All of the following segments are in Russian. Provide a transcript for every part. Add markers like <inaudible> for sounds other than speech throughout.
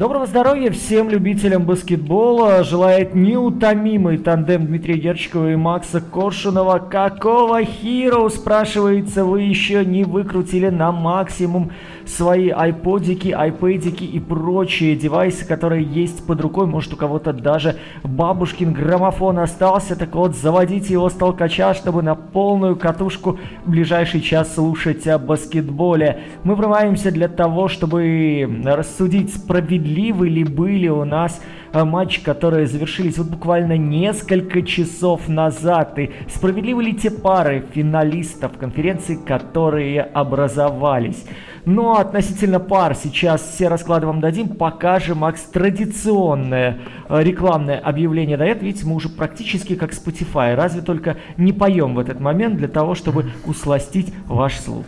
Доброго здоровья всем любителям баскетбола. Желает неутомимый тандем Дмитрия Герчикова и Макса Коршунова. Какого хиро, спрашивается, вы еще не выкрутили на максимум свои айподики, айпэдики и прочие девайсы, которые есть под рукой. Может у кого-то даже бабушкин граммофон остался. Так вот, заводите его с толкача, чтобы на полную катушку в ближайший час слушать о баскетболе. Мы врываемся для того, чтобы рассудить справедливы ли были у нас матчи, которые завершились вот буквально несколько часов назад, и справедливы ли те пары финалистов конференции, которые образовались. Но относительно пар сейчас все расклады вам дадим, покажем Макс традиционное э, рекламное объявление дает. Видите, мы уже практически как Spotify, разве только не поем в этот момент для того, чтобы <laughs> усластить ваш слух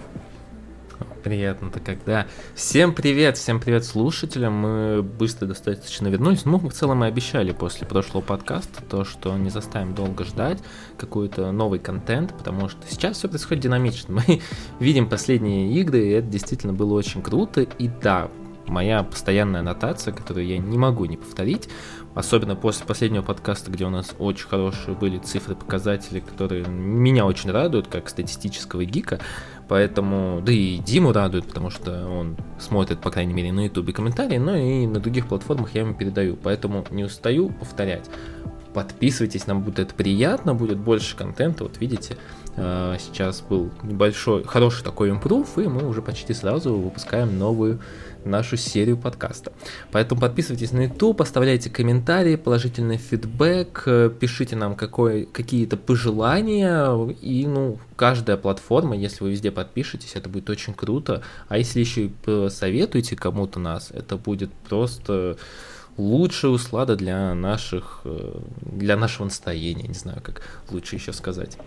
приятно-то когда. Всем привет, всем привет слушателям. Мы быстро достаточно вернулись. Ну, мы в целом и обещали после прошлого подкаста то, что не заставим долго ждать какой-то новый контент, потому что сейчас все происходит динамично. <laughs> Мы видим последние игры, и это действительно было очень круто. И да, моя постоянная аннотация, которую я не могу не повторить, особенно после последнего подкаста, где у нас очень хорошие были цифры, показатели, которые меня очень радуют, как статистического гика, Поэтому, да и Диму радует, потому что он смотрит, по крайней мере, на ютубе комментарии, но и на других платформах я ему передаю. Поэтому не устаю повторять. Подписывайтесь, нам будет это приятно, будет больше контента. Вот видите, э, сейчас был небольшой, хороший такой импрув, и мы уже почти сразу выпускаем новую нашу серию подкаста. Поэтому подписывайтесь на YouTube, оставляйте комментарии, положительный фидбэк, э, пишите нам какие-то пожелания, и, ну, каждая платформа, если вы везде подпишетесь, это будет очень круто. А если еще и советуете кому-то нас, это будет просто лучшая услада для наших, э, для нашего настроения, не знаю, как лучше еще сказать.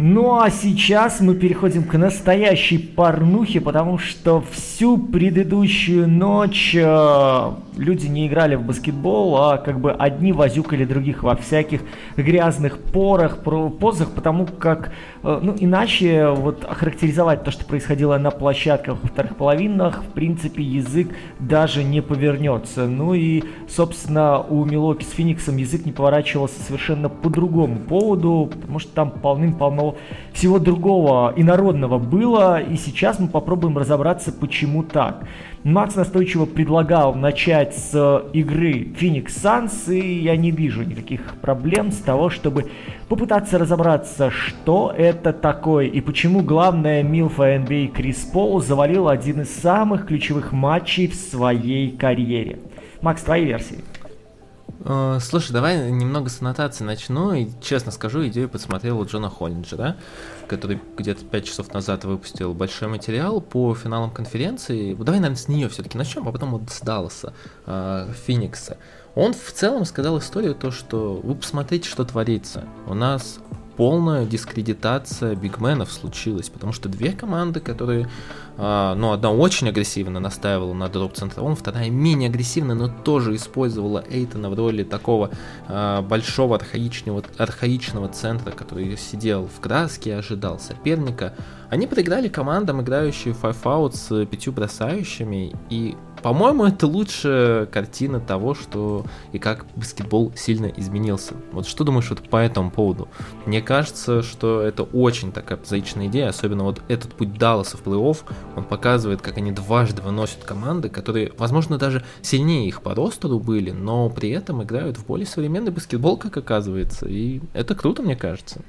Ну а сейчас мы переходим к настоящей порнухе, потому что всю предыдущую ночь э, люди не играли в баскетбол, а как бы одни возюкали других во всяких грязных порах, позах, потому как, э, ну иначе вот охарактеризовать то, что происходило на площадках во вторых половинах, в принципе язык даже не повернется. Ну и, собственно, у Милоки с Фениксом язык не поворачивался совершенно по другому поводу, потому что там полным-полно всего другого инородного было, и сейчас мы попробуем разобраться, почему так. Макс настойчиво предлагал начать с игры Phoenix Suns, и я не вижу никаких проблем с того, чтобы попытаться разобраться, что это такое и почему главная Милфа NBA Крис Пол завалил один из самых ключевых матчей в своей карьере. Макс, твои версии. Э, слушай, давай немного с аннотации начну. И честно скажу, идею подсмотрел у Джона Холлинджера, который где-то 5 часов назад выпустил большой материал по финалам конференции. Давай, наверное, с нее все-таки начнем, а потом вот с Далласа, э, Феникса. Он в целом сказал историю то, что вы посмотрите, что творится. У нас полная дискредитация бигменов случилась, потому что две команды, которые, э, ну, одна очень агрессивно настаивала на дроп центровом, вторая менее агрессивно, но тоже использовала Эйтона в роли такого э, большого архаичного, архаичного центра, который сидел в краске и ожидал соперника. Они проиграли командам, играющим в Five с пятью бросающими, и по-моему, это лучшая картина того, что и как баскетбол сильно изменился. Вот что думаешь вот по этому поводу? Мне кажется, что это очень такая прозаичная идея, особенно вот этот путь Далласа в плей-офф, он показывает, как они дважды выносят команды, которые, возможно, даже сильнее их по ростеру были, но при этом играют в более современный баскетбол, как оказывается, и это круто, мне кажется.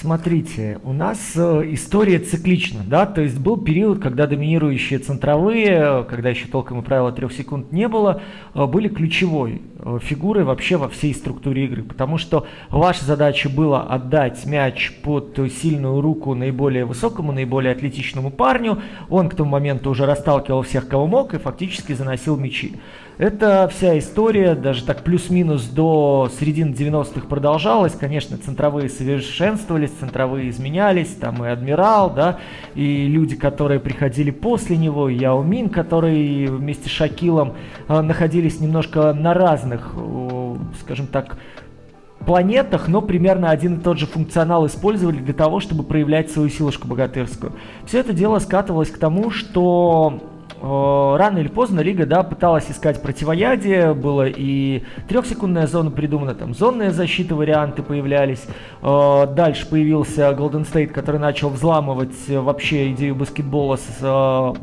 Смотрите, у нас э, история циклична, да, то есть был период, когда доминирующие центровые, когда еще толком и правила трех секунд не было, э, были ключевой э, фигурой вообще во всей структуре игры, потому что ваша задача была отдать мяч под сильную руку наиболее высокому, наиболее атлетичному парню, он к тому моменту уже расталкивал всех, кого мог, и фактически заносил мячи. Это вся история, даже так плюс-минус до середины 90-х продолжалась. Конечно, центровые совершенствовались, центровые изменялись, там и Адмирал, да, и люди, которые приходили после него, и Яо Мин, которые вместе с Шакилом э, находились немножко на разных, скажем так, планетах, но примерно один и тот же функционал использовали для того, чтобы проявлять свою силушку богатырскую. Все это дело скатывалось к тому, что рано или поздно лига, да, пыталась искать противоядие, было и трехсекундная зона придумана, там зонная защита варианты появлялись. Дальше появился Golden State, который начал взламывать вообще идею баскетбола с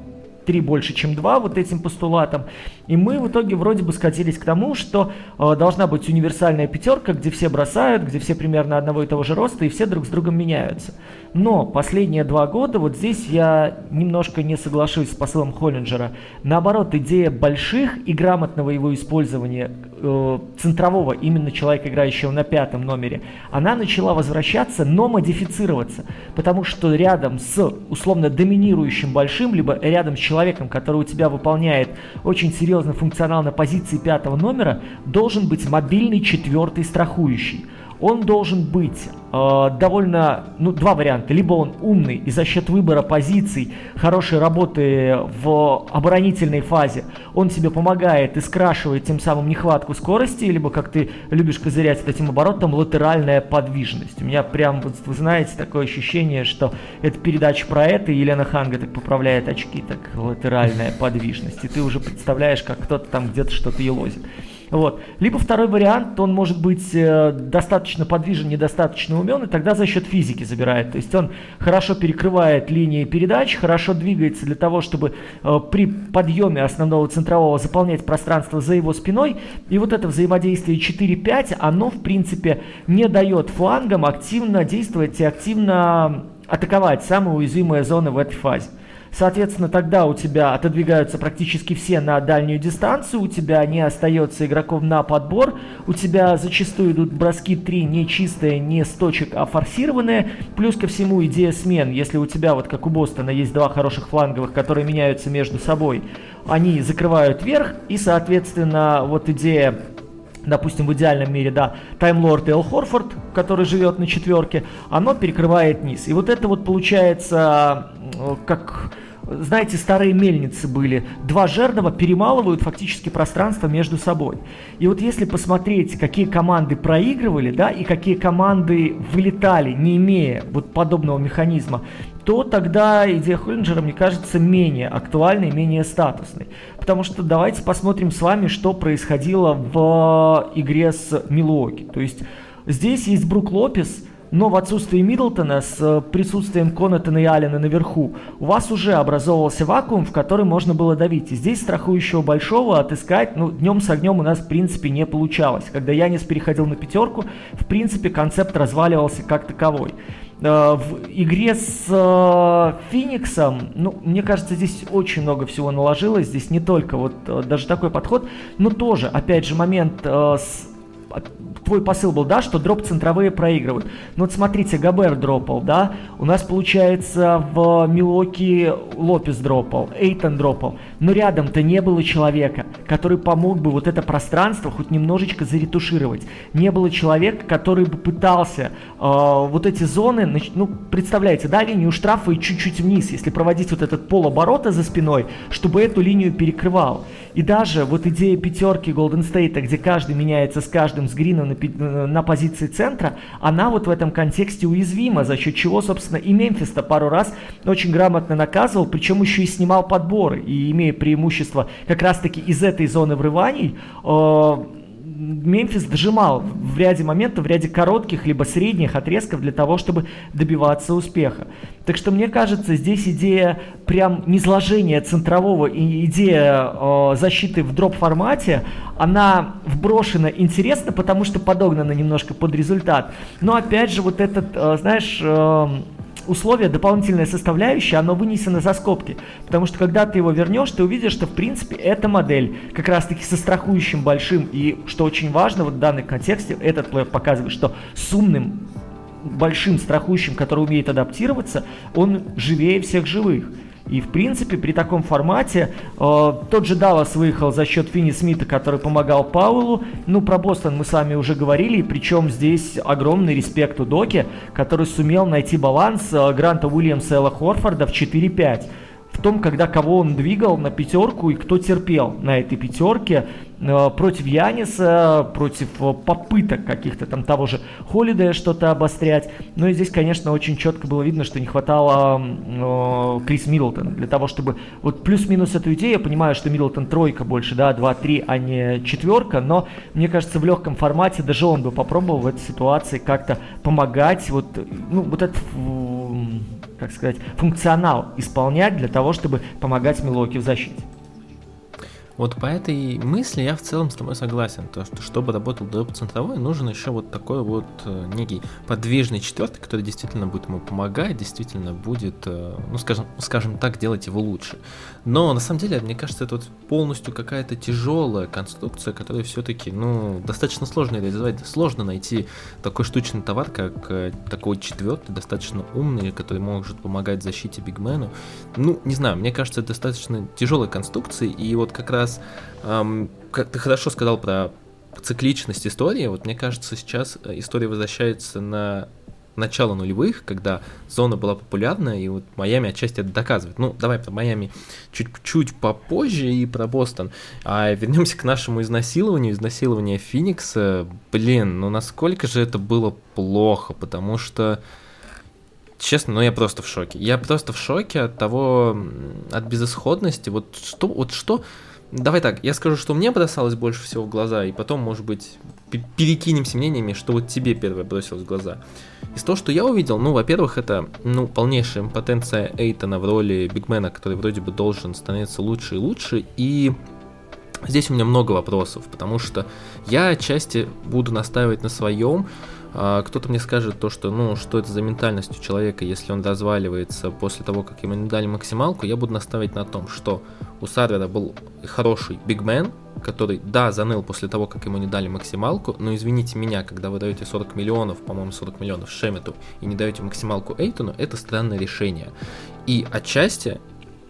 три больше, чем два вот этим постулатам. И мы в итоге вроде бы скатились к тому, что э, должна быть универсальная пятерка, где все бросают, где все примерно одного и того же роста, и все друг с другом меняются. Но последние два года, вот здесь я немножко не соглашусь с посылом Холлинджера. Наоборот, идея больших и грамотного его использования э, центрового, именно человека, играющего на пятом номере, она начала возвращаться, но модифицироваться. Потому что рядом с условно доминирующим большим, либо рядом с человеком, который у тебя выполняет очень серьезный функционал на позиции пятого номера, должен быть мобильный четвертый страхующий он должен быть э, довольно, ну, два варианта. Либо он умный и за счет выбора позиций, хорошей работы в оборонительной фазе, он тебе помогает и скрашивает тем самым нехватку скорости, либо, как ты любишь козырять с этим оборотом, латеральная подвижность. У меня прям, вот, вы знаете, такое ощущение, что это передача про это, и Елена Ханга так поправляет очки, так латеральная подвижность. И ты уже представляешь, как кто-то там где-то что-то елозит. Вот. Либо второй вариант, он может быть э, достаточно подвижен, недостаточно умен, и тогда за счет физики забирает. То есть он хорошо перекрывает линии передач, хорошо двигается для того, чтобы э, при подъеме основного центрового заполнять пространство за его спиной. И вот это взаимодействие 4-5, оно в принципе не дает флангам активно действовать и активно атаковать самые уязвимые зоны в этой фазе. Соответственно, тогда у тебя отодвигаются практически все на дальнюю дистанцию, у тебя не остается игроков на подбор, у тебя зачастую идут броски 3 не чистые, не с точек, а форсированные. Плюс ко всему идея смен. Если у тебя, вот как у Бостона, есть два хороших фланговых, которые меняются между собой, они закрывают верх, и, соответственно, вот идея допустим, в идеальном мире, да, Таймлорд Эл Хорфорд, который живет на четверке, оно перекрывает низ. И вот это вот получается как знаете, старые мельницы были. Два жернова перемалывают фактически пространство между собой. И вот если посмотреть, какие команды проигрывали, да, и какие команды вылетали, не имея вот подобного механизма, то тогда идея Холлинджера, мне кажется, менее актуальной, менее статусной. Потому что давайте посмотрим с вами, что происходило в игре с Милуоки. То есть здесь есть Брук Лопес, но в отсутствии Миддлтона с присутствием Конатона и Аллена наверху у вас уже образовывался вакуум, в который можно было давить. И здесь страхующего большого отыскать, ну, днем с огнем у нас в принципе не получалось. Когда Янис переходил на пятерку, в принципе концепт разваливался как таковой. Э, в игре с э, Фениксом, ну, мне кажется, здесь очень много всего наложилось. Здесь не только вот э, даже такой подход, но тоже, опять же, момент с твой посыл был, да, что дроп центровые проигрывают. Ну вот смотрите, Габер дропал, да, у нас получается в Милоки Лопес дропал, Эйтон дропал, но рядом-то не было человека, который помог бы вот это пространство хоть немножечко заретушировать. Не было человека, который бы пытался э, вот эти зоны, ну, представляете, да, линию штрафа и чуть-чуть вниз, если проводить вот этот полоборота за спиной, чтобы эту линию перекрывал. И даже вот идея пятерки Golden State, где каждый меняется с каждым с Грина на, на позиции центра, она вот в этом контексте уязвима, за счет чего, собственно, и Мемфис-то пару раз очень грамотно наказывал, причем еще и снимал подборы, и имея преимущество как раз-таки из этой зоны врываний, э, Мемфис дожимал в ряде моментов, в ряде коротких либо средних отрезков для того, чтобы добиваться успеха. Так что мне кажется, здесь идея прям низложения центрового и идея э, защиты в дроп-формате, она вброшена интересно, потому что подогнана немножко под результат. Но опять же, вот этот, э, знаешь... Э, условие, дополнительная составляющая, оно вынесено за скобки. Потому что когда ты его вернешь, ты увидишь, что в принципе эта модель как раз таки со страхующим большим. И что очень важно вот в данном контексте, этот плей показывает, что с умным большим страхующим, который умеет адаптироваться, он живее всех живых. И, в принципе, при таком формате э, тот же Даллас выехал за счет Финни Смита, который помогал Пауэллу. Ну, про Бостон мы с вами уже говорили, причем здесь огромный респект у Доки, который сумел найти баланс э, Гранта Уильямса и Элла Хорфорда в 4-5. В том, когда кого он двигал на пятерку и кто терпел на этой пятерке э, против Яниса, против э, попыток каких-то там того же Холидея что-то обострять. Ну и здесь, конечно, очень четко было видно, что не хватало э, Крис Миддлтона для того, чтобы вот плюс-минус эту идею, я понимаю, что Миддлтон тройка больше, да, 2-3, а не четверка, но мне кажется, в легком формате даже он бы попробовал в этой ситуации как-то помогать, вот, ну, вот этот как сказать, функционал исполнять для того, чтобы помогать Милоки в защите. Вот по этой мысли я в целом с тобой согласен. То, что чтобы работал дроп центровой, нужен еще вот такой вот э, некий подвижный четвертый, который действительно будет ему помогать, действительно будет, э, ну скажем, скажем так, делать его лучше. Но на самом деле, мне кажется, это вот полностью какая-то тяжелая конструкция, которая все-таки, ну, достаточно сложно реализовать. Сложно найти такой штучный товар, как э, такой четвертый, достаточно умный, который может помогать защите бигмену. Ну, не знаю, мне кажется, это достаточно тяжелая конструкция, и вот как раз эм, как ты хорошо сказал про цикличность истории, вот мне кажется, сейчас э, история возвращается на начало нулевых, когда зона была популярна, и вот Майами отчасти это доказывает. Ну, давай про Майами чуть-чуть попозже и про Бостон. А вернемся к нашему изнасилованию, изнасилование Феникса. Блин, ну насколько же это было плохо, потому что честно, ну я просто в шоке. Я просто в шоке от того, от безысходности. Вот что, вот что Давай так, я скажу, что мне бросалось больше всего в глаза, и потом, может быть, перекинемся мнениями, что вот тебе первое бросилось в глаза. Из того, что я увидел, ну, во-первых, это, ну, полнейшая импотенция Эйтона в роли бигмена, который вроде бы должен становиться лучше и лучше, и здесь у меня много вопросов, потому что я отчасти буду настаивать на своем, кто-то мне скажет то, что, ну, что это за ментальность у человека, если он разваливается после того, как ему не дали максималку, я буду наставить на том, что у Сарвера был хороший бигмен, который, да, заныл после того, как ему не дали максималку, но извините меня, когда вы даете 40 миллионов, по-моему, 40 миллионов Шемету и не даете максималку Эйтону, это странное решение. И отчасти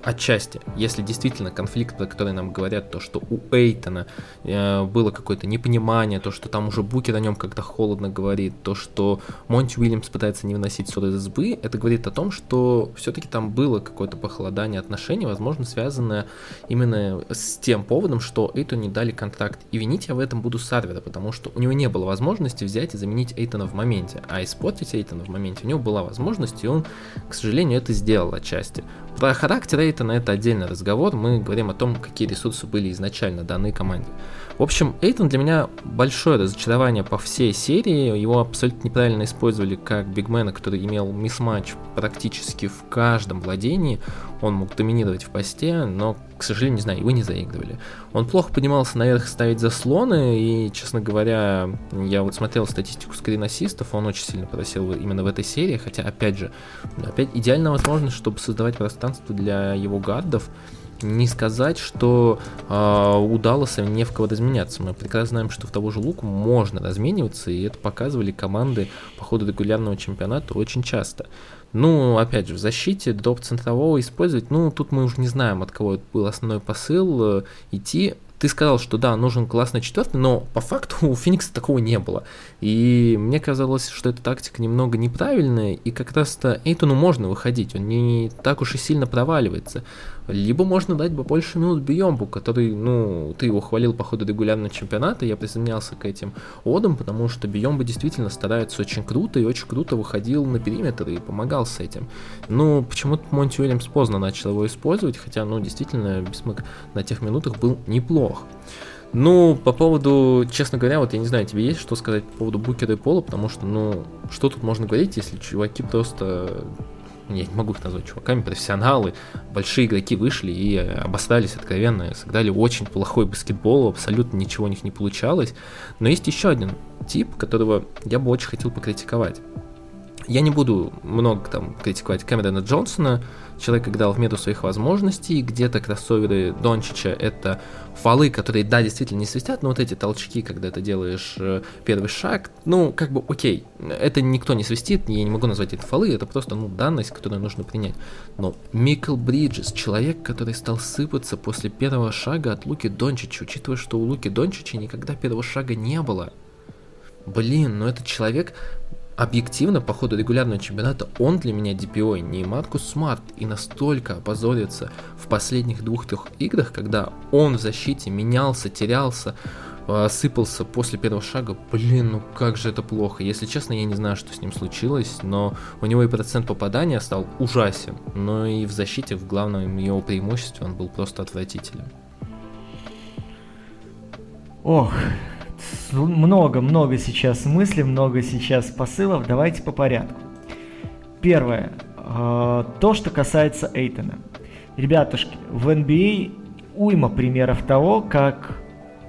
отчасти, если действительно конфликт, про который нам говорят, то, что у Эйтона э, было какое-то непонимание, то, что там уже Букер о нем как-то холодно говорит, то, что Монти Уильямс пытается не выносить ссоры из избы, это говорит о том, что все-таки там было какое-то похолодание отношений, возможно, связанное именно с тем поводом, что Эйтону не дали контракт. И винить я в этом буду Сарвера, потому что у него не было возможности взять и заменить Эйтона в моменте, а испортить Эйтона в моменте у него была возможность, и он, к сожалению, это сделал отчасти. Про характер Эйтона это отдельный разговор. Мы говорим о том, какие ресурсы были изначально даны команде. В общем, Эйтон для меня большое разочарование по всей серии. Его абсолютно неправильно использовали как бигмена, который имел мисс-матч практически в каждом владении. Он мог доминировать в посте, но, к сожалению, не знаю, его не заигрывали. Он плохо поднимался наверх ставить заслоны, и, честно говоря, я вот смотрел статистику скринасистов, он очень сильно просел именно в этой серии, хотя, опять же, опять идеальная возможность, чтобы создавать пространство для его гардов, не сказать, что э, у Далласа не в кого разменяться. Мы прекрасно знаем, что в того же Луку можно размениваться, и это показывали команды по ходу регулярного чемпионата очень часто. Ну, опять же, в защите дроп центрового использовать, ну, тут мы уже не знаем, от кого это был основной посыл, э, идти ты сказал, что да, нужен классный четвертый, но по факту <laughs> у Феникса такого не было. И мне казалось, что эта тактика немного неправильная, и как раз-то Эйтону можно выходить, он не так уж и сильно проваливается. Либо можно дать побольше минут Биомбу, который, ну, ты его хвалил по ходу регулярного чемпионата, я присоединялся к этим одам, потому что Биомба действительно старается очень круто и очень круто выходил на периметр и помогал с этим. Ну, почему-то Монти Уильямс поздно начал его использовать, хотя, ну, действительно, Бисмак на тех минутах был неплох. Ну, по поводу, честно говоря, вот я не знаю, тебе есть что сказать по поводу Букера и Пола, потому что, ну, что тут можно говорить, если чуваки просто я не могу их назвать чуваками, профессионалы, большие игроки вышли и обосрались откровенно, сыграли очень плохой баскетбол, абсолютно ничего у них не получалось. Но есть еще один тип, которого я бы очень хотел покритиковать. Я не буду много там критиковать Кэмерона Джонсона, человек играл в меру своих возможностей, где-то кроссоверы Дончича это фолы, которые, да, действительно не свистят, но вот эти толчки, когда ты делаешь э, первый шаг, ну, как бы, окей, это никто не свистит, я не могу назвать это фолы, это просто, ну, данность, которую нужно принять. Но Микл Бриджес, человек, который стал сыпаться после первого шага от Луки Дончича, учитывая, что у Луки Дончича никогда первого шага не было. Блин, ну этот человек объективно по ходу регулярного чемпионата он для меня DPO, не Маркус Смарт, и настолько опозорится в последних двух-трех играх, когда он в защите менялся, терялся, а, сыпался после первого шага, блин, ну как же это плохо. Если честно, я не знаю, что с ним случилось, но у него и процент попадания стал ужасен, но и в защите, в главном его преимуществе, он был просто отвратителен. Ох, много-много сейчас мыслей, много сейчас посылов. Давайте по порядку. Первое. А, то, что касается Эйтона. Ребятушки, в NBA а уйма примеров того, как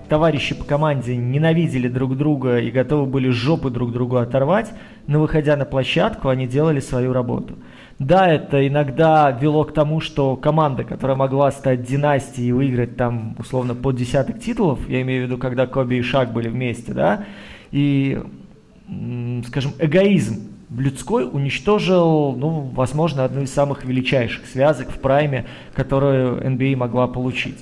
товарищи по команде ненавидели друг друга и готовы были жопы друг другу оторвать, но выходя на площадку, они делали свою работу. Да, это иногда вело к тому, что команда, которая могла стать династией и выиграть там условно под десяток титулов, я имею в виду, когда Коби и Шак были вместе, да, и, скажем, эгоизм людской уничтожил, ну, возможно, одну из самых величайших связок в прайме, которую NBA могла получить.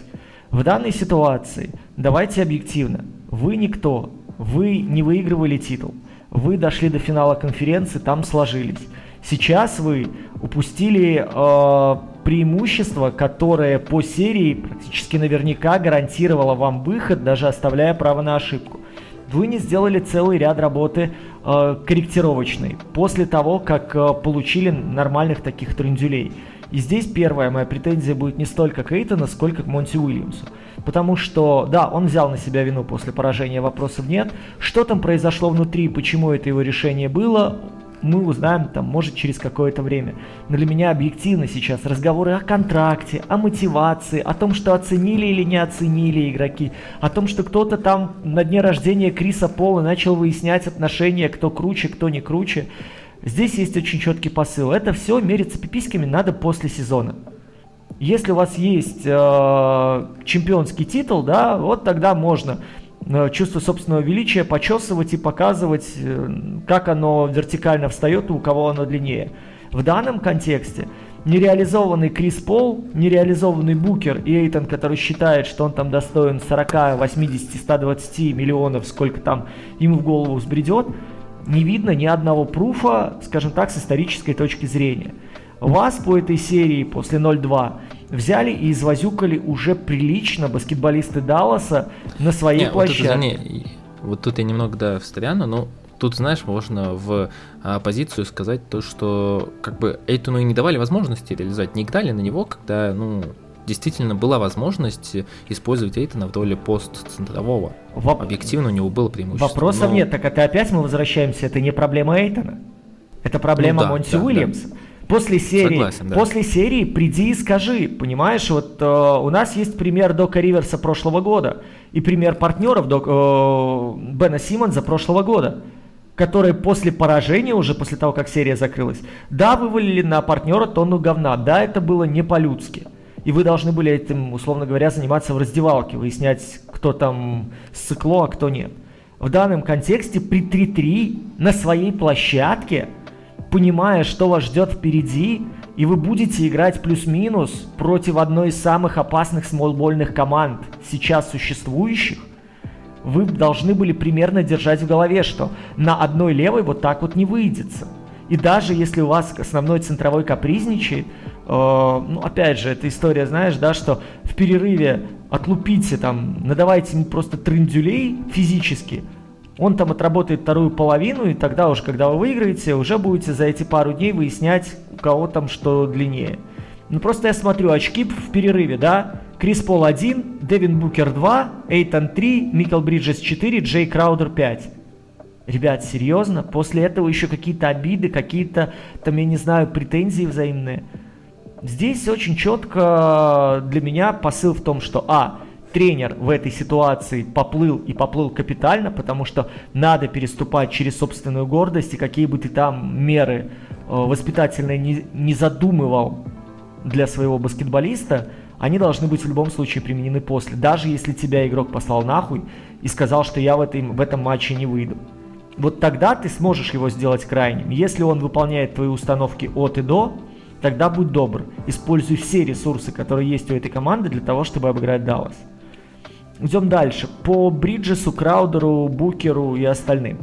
В данной ситуации, давайте объективно, вы никто, вы не выигрывали титул, вы дошли до финала конференции, там сложились. Сейчас вы упустили э, преимущество, которое по серии практически наверняка гарантировало вам выход, даже оставляя право на ошибку. Вы не сделали целый ряд работы э, корректировочной после того, как э, получили нормальных таких трендюлей. И здесь первая моя претензия будет не столько к Эйтону, сколько к Монти Уильямсу. Потому что, да, он взял на себя вину после поражения, вопросов нет. Что там произошло внутри, почему это его решение было, мы узнаем, там, может, через какое-то время. Но для меня объективно сейчас разговоры о контракте, о мотивации, о том, что оценили или не оценили игроки, о том, что кто-то там на дне рождения Криса Пола начал выяснять отношения, кто круче, кто не круче. Здесь есть очень четкий посыл. Это все мериться пиписьками надо после сезона. Если у вас есть э, чемпионский титул, да, вот тогда можно чувство собственного величия почесывать и показывать, э, как оно вертикально встает и у кого оно длиннее. В данном контексте нереализованный Крис Пол, нереализованный Букер и Эйтон, который считает, что он там достоин 40, 80, 120 миллионов, сколько там ему в голову взбредет, не видно ни одного пруфа, скажем так, с исторической точки зрения. Вас по этой серии после 0-2 взяли и извозюкали уже прилично баскетболисты Далласа на своей не, площадке. Вот, это, не, вот тут я немного да, встряну, но тут, знаешь, можно в а, позицию сказать то, что как бы Эйтону и не давали возможности реализовать, не играли на него, когда, ну, действительно была возможность использовать Эйтона в роли пост-центрового. Воп... Объективно у него было преимущество. Вопросов но... нет, так это опять мы возвращаемся, это не проблема Эйтона. Это проблема ну, да, Монти да, Уильямса. Да. После серии, Согласен, да. после серии приди и скажи, понимаешь, вот э, у нас есть пример Дока Риверса прошлого года и пример партнеров Док, э, Бена Симмонса прошлого года, которые после поражения, уже после того, как серия закрылась, да, вывалили на партнера тонну говна, да, это было не по-людски. И вы должны были этим, условно говоря, заниматься в раздевалке, выяснять, кто там сыкло, а кто нет. В данном контексте при 3-3 на своей площадке – понимая, что вас ждет впереди, и вы будете играть плюс-минус против одной из самых опасных смолбольных команд, сейчас существующих, вы должны были примерно держать в голове, что на одной левой вот так вот не выйдется. И даже если у вас основной центровой капризничает, э, ну, опять же, эта история, знаешь, да, что в перерыве отлупите там, надавайте ему просто трындюлей физически – он там отработает вторую половину, и тогда уже, когда вы выиграете, уже будете за эти пару дней выяснять, у кого там что длиннее. Ну просто я смотрю очки в перерыве, да? Крис Пол 1, Девин Букер 2, Эйтон 3, Микл Бриджес 4, Джей Краудер 5. Ребят, серьезно? После этого еще какие-то обиды, какие-то, там, я не знаю, претензии взаимные. Здесь очень четко для меня посыл в том, что, а, тренер в этой ситуации поплыл и поплыл капитально, потому что надо переступать через собственную гордость, и какие бы ты там меры э, воспитательные не, не задумывал для своего баскетболиста, они должны быть в любом случае применены после. Даже если тебя игрок послал нахуй и сказал, что я в, этой, в этом матче не выйду. Вот тогда ты сможешь его сделать крайним. Если он выполняет твои установки от и до, тогда будь добр. Используй все ресурсы, которые есть у этой команды для того, чтобы обыграть Даллас. Идем дальше. По Бриджесу, Краудеру, Букеру и остальным.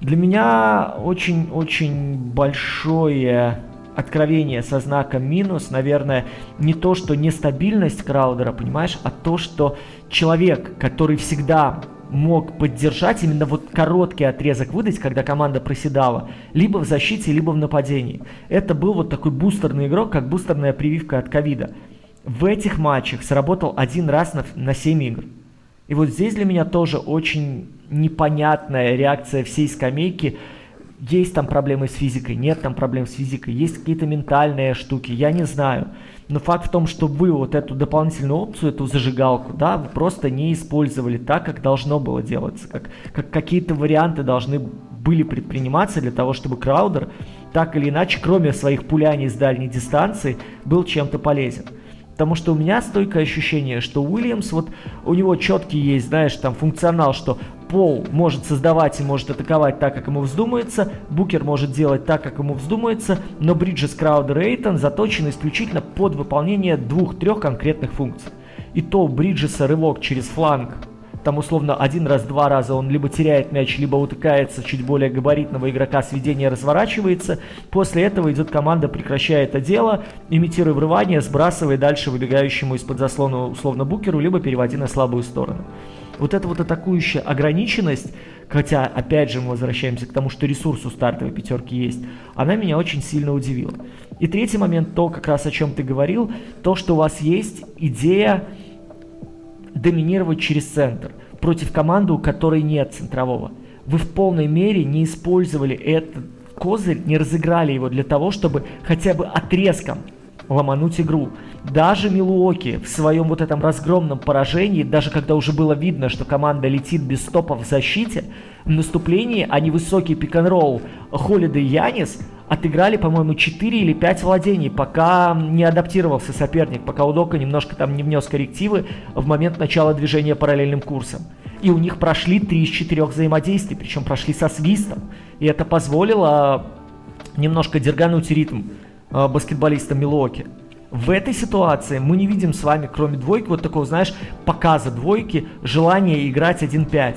Для меня очень-очень большое откровение со знаком минус, наверное, не то, что нестабильность Краудера, понимаешь, а то, что человек, который всегда мог поддержать именно вот короткий отрезок выдать, когда команда проседала, либо в защите, либо в нападении. Это был вот такой бустерный игрок, как бустерная прививка от ковида. В этих матчах сработал один раз на, на 7 игр. И вот здесь для меня тоже очень непонятная реакция всей скамейки. Есть там проблемы с физикой, нет там проблем с физикой, есть какие-то ментальные штуки, я не знаю. Но факт в том, что вы вот эту дополнительную опцию, эту зажигалку, да, вы просто не использовали так, как должно было делаться, как, как какие-то варианты должны были предприниматься для того, чтобы Краудер так или иначе, кроме своих пуляний с дальней дистанции, был чем-то полезен. Потому что у меня стойкое ощущение, что Уильямс, вот у него четкий есть, знаешь, там функционал, что Пол может создавать и может атаковать так, как ему вздумается, Букер может делать так, как ему вздумается, но Бриджес, Краудер и Эйтон заточены исключительно под выполнение двух-трех конкретных функций. И то у Бриджеса рывок через фланг там условно один раз, два раза он либо теряет мяч, либо утыкается чуть более габаритного игрока, сведение разворачивается. После этого идет команда, прекращает это дело, имитируя врывание, сбрасывая дальше выбегающему из-под заслона условно букеру, либо переводя на слабую сторону. Вот эта вот атакующая ограниченность, хотя, опять же, мы возвращаемся к тому, что ресурс у стартовой пятерки есть, она меня очень сильно удивила. И третий момент, то, как раз о чем ты говорил, то, что у вас есть идея доминировать через центр против команды, у которой нет центрового. Вы в полной мере не использовали этот козырь, не разыграли его для того, чтобы хотя бы отрезком ломануть игру. Даже Милуоки в своем вот этом разгромном поражении, даже когда уже было видно, что команда летит без стопов в защите, в наступлении они высокий пик-н-ролл Холида и Янис отыграли, по-моему, 4 или 5 владений, пока не адаптировался соперник, пока Удока немножко там не внес коррективы в момент начала движения параллельным курсом. И у них прошли 3 из 4 взаимодействий, причем прошли со свистом. И это позволило немножко дергануть ритм баскетболиста Милуоки. В этой ситуации мы не видим с вами, кроме двойки, вот такого, знаешь, показа двойки, желания играть 1-5.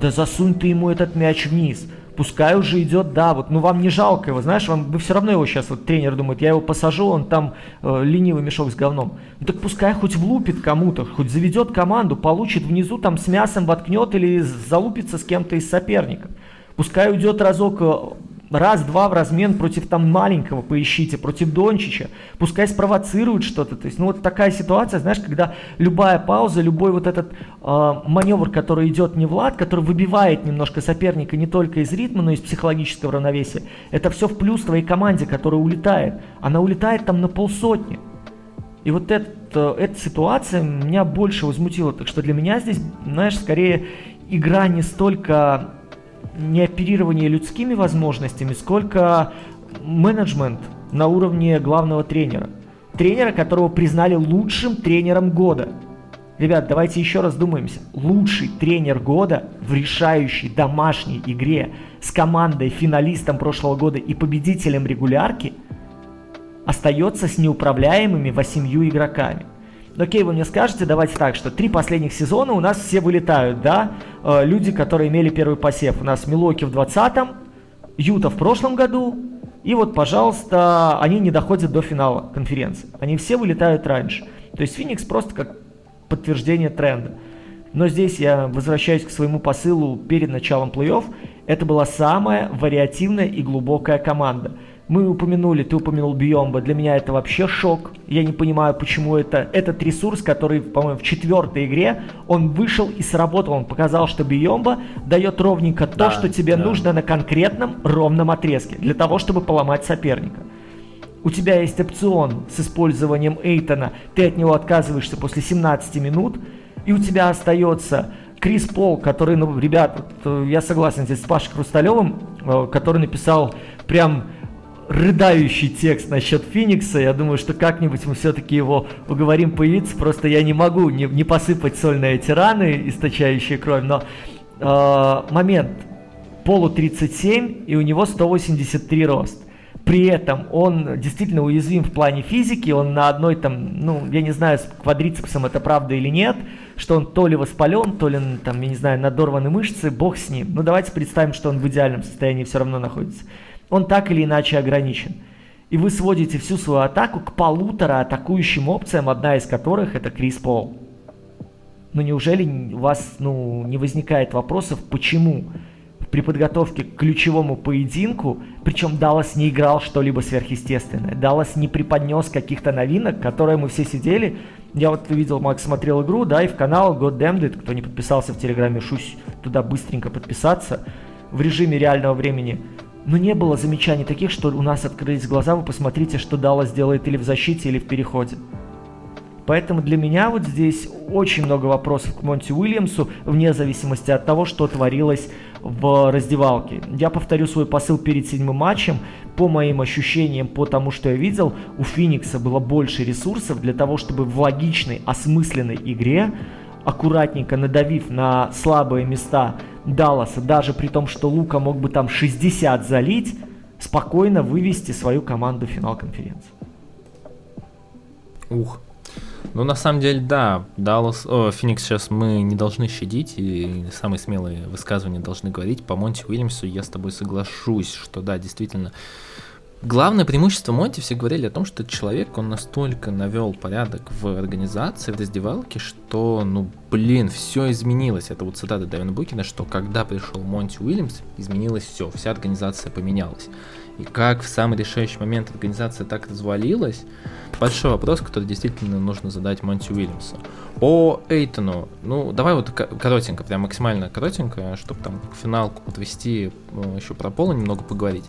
Да засунь ты ему этот мяч вниз – пускай уже идет, да, вот, ну вам не жалко его, знаешь, вам, вы все равно его сейчас, вот тренер думает, я его посажу, он там э, ленивый мешок с говном. Ну так пускай хоть влупит кому-то, хоть заведет команду, получит внизу, там с мясом воткнет или залупится с кем-то из соперников. Пускай уйдет разок э, раз-два в размен против там маленького поищите, против Дончича, пускай спровоцирует что-то. То есть, ну вот такая ситуация, знаешь, когда любая пауза, любой вот этот э, маневр, который идет не Влад, который выбивает немножко соперника не только из ритма, но и из психологического равновесия, это все в плюс твоей команде, которая улетает. Она улетает там на полсотни. И вот это, эта ситуация меня больше возмутила. Так что для меня здесь, знаешь, скорее игра не столько не оперирование людскими возможностями, сколько менеджмент на уровне главного тренера. Тренера, которого признали лучшим тренером года. Ребят, давайте еще раз думаемся. Лучший тренер года в решающей домашней игре с командой, финалистом прошлого года и победителем регулярки остается с неуправляемыми восемью игроками. Окей, вы мне скажете, давайте так, что три последних сезона у нас все вылетают, да? Э, люди, которые имели первый посев. У нас Милоки в 20-м, Юта в прошлом году, и вот, пожалуйста, они не доходят до финала конференции. Они все вылетают раньше. То есть Феникс просто как подтверждение тренда. Но здесь я возвращаюсь к своему посылу перед началом плей-офф. Это была самая вариативная и глубокая команда – мы упомянули, ты упомянул Биомба, для меня это вообще шок. Я не понимаю, почему это этот ресурс, который, по-моему, в четвертой игре, он вышел и сработал. Он показал, что Биомба дает ровненько да, то, что тебе да. нужно на конкретном ровном отрезке, для того, чтобы поломать соперника. У тебя есть опцион с использованием Эйтона, ты от него отказываешься после 17 минут, и у тебя остается Крис Пол, который, ну, ребят, э, я согласен здесь с Пашей Хрусталевым, э, который написал прям рыдающий текст насчет Феникса. Я думаю, что как-нибудь мы все-таки его уговорим появиться. Просто я не могу не, не посыпать соль на эти раны, источающие кровь. Но э, момент. Полу 37, и у него 183 рост. при этом он действительно уязвим в плане физики, он на одной там, ну, я не знаю, с квадрицепсом это правда или нет, что он то ли воспален, то ли, там, я не знаю, надорваны мышцы, бог с ним. Ну, давайте представим, что он в идеальном состоянии все равно находится. Он так или иначе ограничен. И вы сводите всю свою атаку к полутора атакующим опциям, одна из которых это Крис Пол. Ну, неужели у вас, ну, не возникает вопросов, почему? при подготовке к ключевому поединку, причем Даллас не играл что-либо сверхъестественное. Даллас не преподнес каких-то новинок, которые мы все сидели. Я вот видел, Макс смотрел игру, да, и в канал God Damned It, кто не подписался в Телеграме, шусь туда быстренько подписаться в режиме реального времени. Но не было замечаний таких, что у нас открылись глаза, вы посмотрите, что Даллас делает или в защите, или в переходе. Поэтому для меня вот здесь очень много вопросов к Монти Уильямсу, вне зависимости от того, что творилось в раздевалке. Я повторю свой посыл перед седьмым матчем. По моим ощущениям, по тому, что я видел, у Феникса было больше ресурсов для того, чтобы в логичной, осмысленной игре, аккуратненько надавив на слабые места Далласа, даже при том, что Лука мог бы там 60 залить, спокойно вывести свою команду в финал конференции. Ух, ну, на самом деле, да, Даллас, о, Феникс сейчас мы не должны щадить, и самые смелые высказывания должны говорить. По Монти Уильямсу я с тобой соглашусь, что да, действительно, Главное преимущество Монти все говорили о том, что человек, он настолько навел порядок в организации, в раздевалке, что, ну, блин, все изменилось. Это вот цитата Дэвина Букина, что когда пришел Монти Уильямс, изменилось все, вся организация поменялась. И как в самый решающий момент организация так развалилась, большой вопрос, который действительно нужно задать Монти Уильямсу. По Эйтону, ну, давай вот коротенько, прям максимально коротенько, чтобы там финалку подвести, ну, еще про Пола немного поговорить.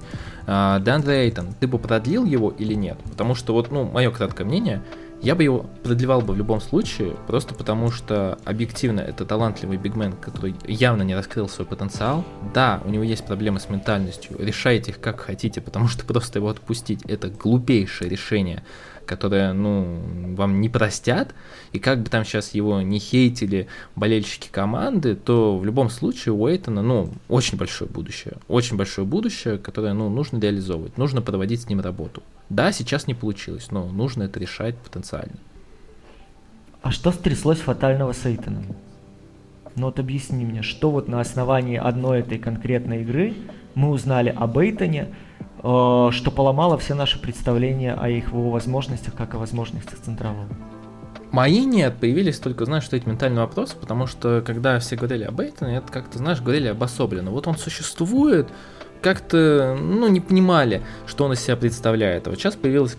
А, Деандре Эйтон, ты бы продлил его или нет? Потому что вот, ну, мое краткое мнение – я бы его продлевал бы в любом случае, просто потому что объективно это талантливый бигмен, который явно не раскрыл свой потенциал. Да, у него есть проблемы с ментальностью, решайте их как хотите, потому что <laughs> просто его отпустить это глупейшее решение которое, ну, вам не простят, и как бы там сейчас его не хейтили болельщики команды, то в любом случае у Эйтона, ну, очень большое будущее, очень большое будущее, которое, ну, нужно реализовывать, нужно проводить с ним работу. Да, сейчас не получилось, но нужно это решать потенциально. А что стряслось фатального с Эйтоном? Ну вот объясни мне, что вот на основании одной этой конкретной игры мы узнали об Эйтоне, что поломало все наши представления о их его возможностях, как о возможностях Централова. Мои нет, появились только, знаешь, что эти ментальные вопросы, потому что когда все говорили об Эйтоне, это как-то, знаешь, говорили обособленно. Вот он существует, как-то, ну, не понимали, что он из себя представляет. А вот сейчас появился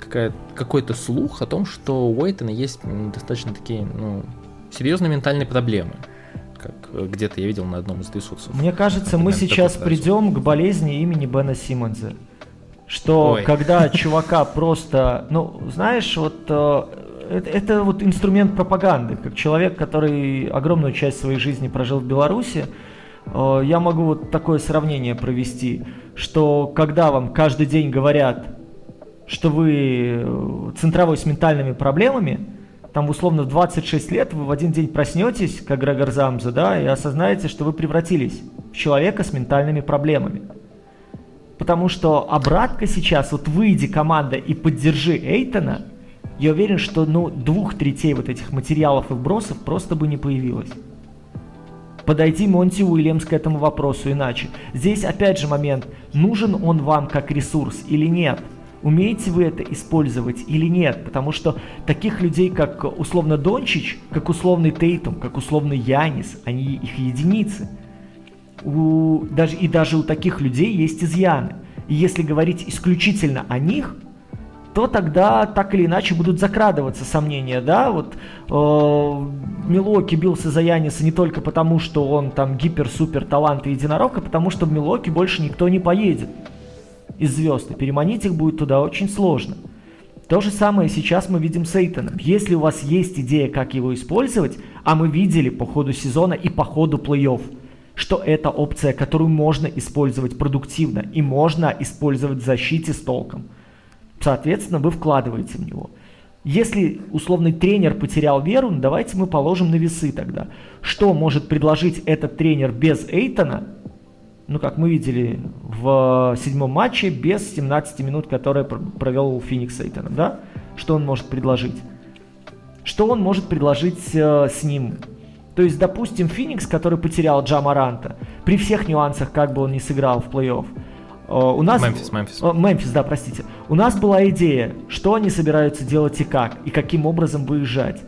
какой-то слух о том, что у Уэйтона есть достаточно такие, ну, серьезные ментальные проблемы как где-то я видел на одном из ресурсов. Мне кажется, мы сейчас придем к болезни имени Бена Симмонса что Ой. когда чувака просто, ну, знаешь, вот э, это, это вот инструмент пропаганды, как человек, который огромную часть своей жизни прожил в Беларуси, э, я могу вот такое сравнение провести, что когда вам каждый день говорят, что вы э, центровой с ментальными проблемами, там условно в 26 лет вы в один день проснетесь, как Грегор Замза, да, и осознаете, что вы превратились в человека с ментальными проблемами. Потому что обратка сейчас, вот выйди команда и поддержи Эйтона, я уверен, что ну, двух третей вот этих материалов и вбросов просто бы не появилось. Подойди Монти Уильямс к этому вопросу иначе. Здесь опять же момент, нужен он вам как ресурс или нет. Умеете вы это использовать или нет? Потому что таких людей, как условно Дончич, как условный Тейтум, как условный Янис, они их единицы у, даже, и даже у таких людей есть изъяны. И если говорить исключительно о них, то тогда так или иначе будут закрадываться сомнения, да, вот э, Милоки бился за Яниса не только потому, что он там гипер-супер талант и единорог, а потому что в Милоки больше никто не поедет из звезд, и переманить их будет туда очень сложно. То же самое сейчас мы видим с Эйтоном. Если у вас есть идея, как его использовать, а мы видели по ходу сезона и по ходу плей-офф, что это опция, которую можно использовать продуктивно и можно использовать в защите с толком. Соответственно, вы вкладываете в него. Если условный тренер потерял веру, ну давайте мы положим на весы тогда. Что может предложить этот тренер без Эйтона, ну, как мы видели в седьмом матче, без 17 минут, которые провел Феникс Эйтон, да? Что он может предложить? Что он может предложить э, с ним? То есть, допустим, Феникс, который потерял Джамаранта, при всех нюансах, как бы он ни сыграл в плей-офф, э, у нас... Мемфис, Мемфис. Э, Мемфис, да, простите. У нас была идея, что они собираются делать и как, и каким образом выезжать.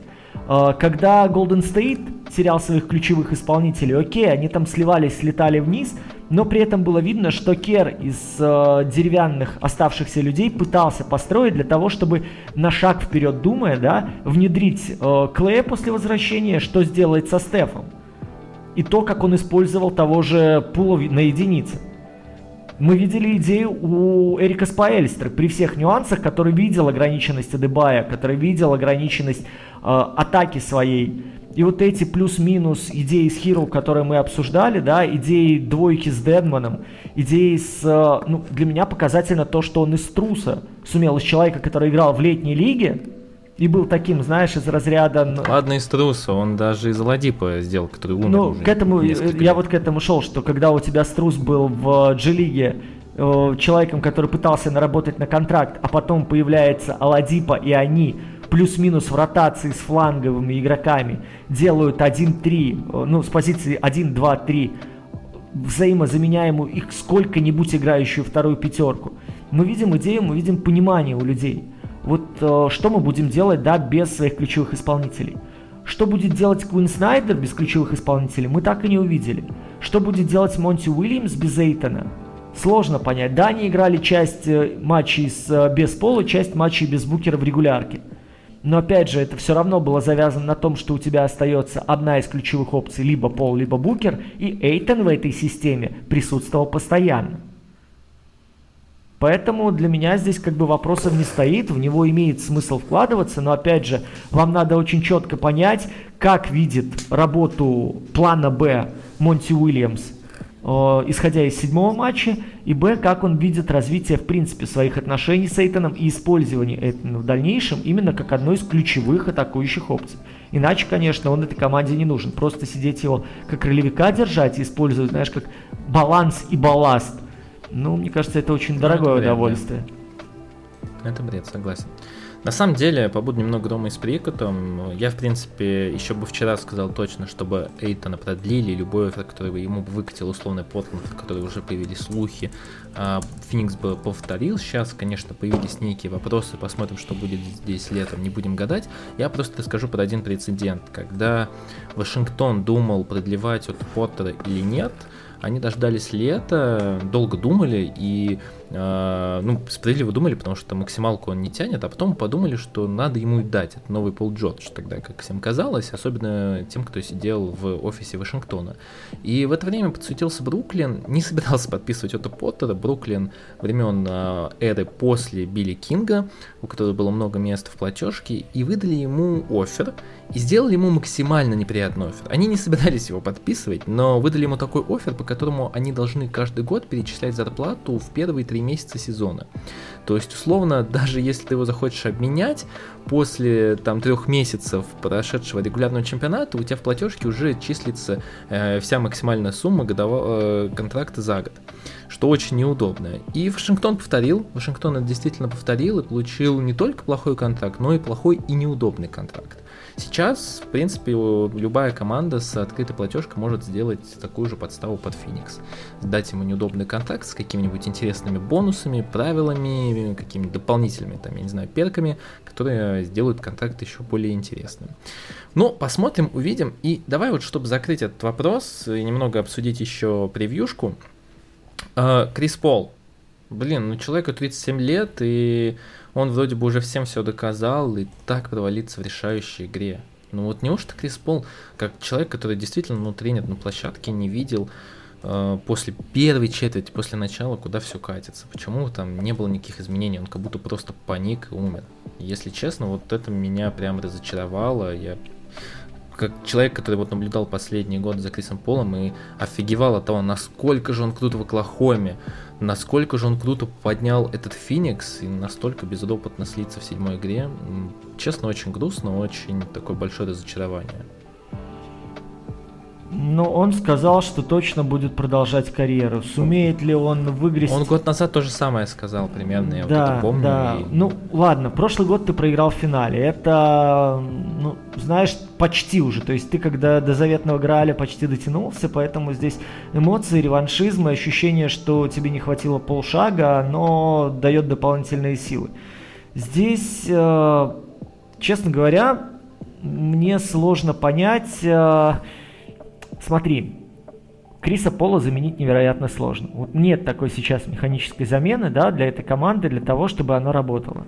Э, когда Golden State терял своих ключевых исполнителей, окей, они там сливались, слетали вниз, но при этом было видно, что Кер из э, деревянных оставшихся людей пытался построить для того, чтобы на шаг вперед думая, да, внедрить э, Клея после возвращения, что сделает со Стефом. И то, как он использовал того же Пула на единице. Мы видели идею у Эрика Спаэльстера при всех нюансах, который видел ограниченность Адебая, который видел ограниченность э, атаки своей и вот эти плюс-минус идеи с Hero, которые мы обсуждали, да, идеи двойки с Дедманом, идеи с... Э, ну, для меня показательно то, что он из труса сумел, из человека, который играл в летней лиге, и был таким, знаешь, из разряда... Ладно, из труса, он даже из Ладипа сделал, который умер Ну, к этому, я вот к этому шел, что когда у тебя Струс был в G-лиге э, человеком, который пытался наработать на контракт, а потом появляется Аладипа и они плюс-минус в ротации с фланговыми игроками делают 1-3, ну, с позиции 1-2-3, взаимозаменяемую их сколько-нибудь играющую вторую пятерку. Мы видим идею, мы видим понимание у людей. Вот э, что мы будем делать, да, без своих ключевых исполнителей. Что будет делать Куин Снайдер без ключевых исполнителей, мы так и не увидели. Что будет делать Монти Уильямс без Эйтона, сложно понять. Да, они играли часть э, матчей с, э, без пола, часть матчей без букера в регулярке. Но опять же, это все равно было завязано на том, что у тебя остается одна из ключевых опций, либо Пол, либо Букер, и Эйтон в этой системе присутствовал постоянно. Поэтому для меня здесь как бы вопросов не стоит, в него имеет смысл вкладываться, но опять же, вам надо очень четко понять, как видит работу плана Б Монти Уильямс исходя из седьмого матча, и б, как он видит развитие, в принципе, своих отношений с Эйтоном и использование Эйтона в дальнейшем именно как одной из ключевых атакующих опций. Иначе, конечно, он этой команде не нужен. Просто сидеть его как ролевика держать и использовать, знаешь, как баланс и балласт. Ну, мне кажется, это очень дорогое это удовольствие. Это бред, согласен. На самом деле, побуду немного дома и с прикутом. Я, в принципе, еще бы вчера сказал точно, чтобы Эйтона продлили, любой офер, который ему бы выкатил условный Портланд, который уже появились слухи, а, Феникс бы повторил. Сейчас, конечно, появились некие вопросы, посмотрим, что будет здесь летом, не будем гадать. Я просто расскажу про один прецедент. Когда Вашингтон думал продлевать от Поттера или нет, они дождались лета, долго думали и ну, справедливо думали, потому что максималку он не тянет, а потом подумали, что надо ему дать. Это новый Пол Джордж тогда, как всем казалось, особенно тем, кто сидел в офисе Вашингтона. И в это время подсуетился Бруклин, не собирался подписывать Отто Поттера, Бруклин времен э, эры после Билли Кинга, у которого было много мест в платежке, и выдали ему офер, и сделали ему максимально неприятный офер. Они не собирались его подписывать, но выдали ему такой офер, по которому они должны каждый год перечислять зарплату в первые три месяца сезона. То есть, условно, даже если ты его захочешь обменять, после там трех месяцев прошедшего регулярного чемпионата у тебя в платежке уже числится э, вся максимальная сумма годового э, контракта за год что очень неудобно. И Вашингтон повторил, Вашингтон это действительно повторил и получил не только плохой контракт, но и плохой и неудобный контракт. Сейчас, в принципе, любая команда с открытой платежкой может сделать такую же подставу под Феникс. Дать ему неудобный контракт с какими-нибудь интересными бонусами, правилами, какими-нибудь дополнительными, там, я не знаю, перками, которые сделают контракт еще более интересным. Ну, посмотрим, увидим. И давай вот, чтобы закрыть этот вопрос и немного обсудить еще превьюшку. А, Крис Пол. Блин, ну человеку 37 лет, и он вроде бы уже всем все доказал и так провалиться в решающей игре. Ну вот неужто Крис Пол, как человек, который действительно ну, тренер на площадке, не видел э, после первой четверти, после начала, куда все катится? Почему там не было никаких изменений? Он как будто просто паник и умер. Если честно, вот это меня прям разочаровало. Я как человек, который вот наблюдал последние годы за Крисом Полом и офигевал от того, насколько же он крут в Оклахоме, насколько же он круто поднял этот Феникс и настолько безопытно слиться в седьмой игре. Честно, очень грустно, очень такое большое разочарование. Но он сказал, что точно будет продолжать карьеру. Сумеет ли он выиграть? Он год назад то же самое сказал примерно, я да, вот это помню. Да. И... Ну, ладно, прошлый год ты проиграл в финале. Это, ну, знаешь, почти уже. То есть ты, когда до заветного Грааля почти дотянулся, поэтому здесь эмоции, реваншизм и ощущение, что тебе не хватило полшага, но дает дополнительные силы. Здесь, э, честно говоря, мне сложно понять... Смотри, Криса Пола заменить невероятно сложно. Вот нет такой сейчас механической замены да, для этой команды, для того, чтобы она работала.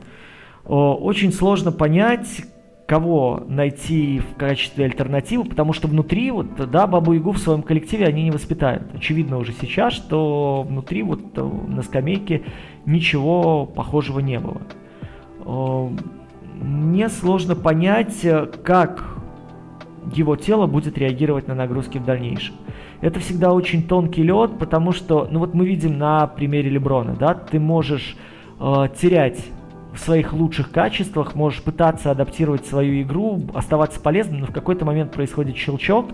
Очень сложно понять, кого найти в качестве альтернативы, потому что внутри, вот, да, Бабу Ягу в своем коллективе они не воспитают. Очевидно уже сейчас, что внутри вот э, на скамейке ничего похожего не было. Мне сложно понять, э, как его тело будет реагировать на нагрузки в дальнейшем. Это всегда очень тонкий лед, потому что, ну вот мы видим на примере Леброна, да, ты можешь э, терять в своих лучших качествах, можешь пытаться адаптировать свою игру, оставаться полезным, но в какой-то момент происходит щелчок,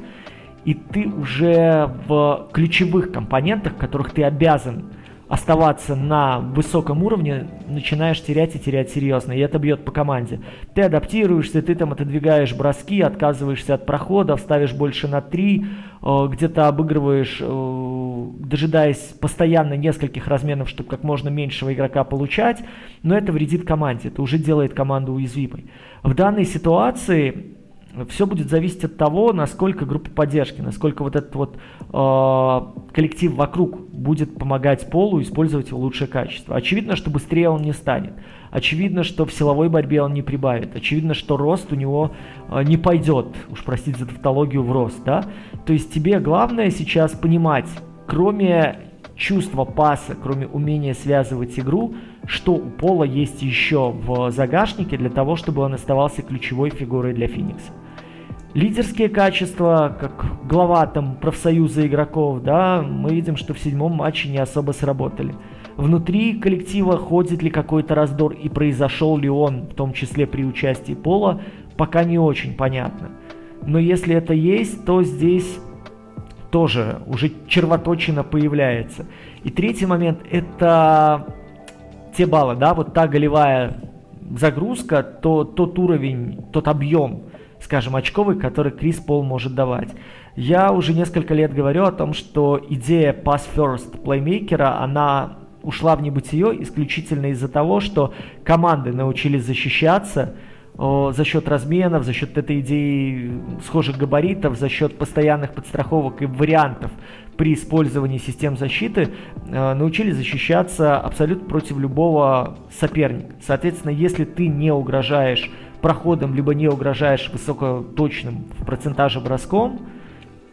и ты уже в ключевых компонентах, которых ты обязан оставаться на высоком уровне, начинаешь терять и терять серьезно, и это бьет по команде. Ты адаптируешься, ты там отодвигаешь броски, отказываешься от прохода, ставишь больше на 3, э, где-то обыгрываешь, э, дожидаясь постоянно нескольких разменов, чтобы как можно меньшего игрока получать, но это вредит команде, это уже делает команду уязвимой. В данной ситуации все будет зависеть от того, насколько группа поддержки, насколько вот этот вот э, коллектив вокруг будет помогать Полу использовать его лучшее качество. Очевидно, что быстрее он не станет. Очевидно, что в силовой борьбе он не прибавит. Очевидно, что рост у него э, не пойдет, уж простите за тавтологию, в рост. Да? То есть тебе главное сейчас понимать, кроме чувства паса, кроме умения связывать игру, что у Пола есть еще в загашнике для того, чтобы он оставался ключевой фигурой для Феникса лидерские качества, как глава там профсоюза игроков, да, мы видим, что в седьмом матче не особо сработали. Внутри коллектива ходит ли какой-то раздор и произошел ли он, в том числе при участии Пола, пока не очень понятно. Но если это есть, то здесь тоже уже червоточина появляется. И третий момент – это те баллы, да, вот та голевая загрузка, то, тот уровень, тот объем – скажем, очковый, который Крис Пол может давать. Я уже несколько лет говорю о том, что идея pass first плеймейкера, она ушла в небытие исключительно из-за того, что команды научились защищаться за счет разменов, за счет этой идеи схожих габаритов, за счет постоянных подстраховок и вариантов при использовании систем защиты, э, научились защищаться абсолютно против любого соперника. Соответственно, если ты не угрожаешь проходом, либо не угрожаешь высокоточным в процентаже броском,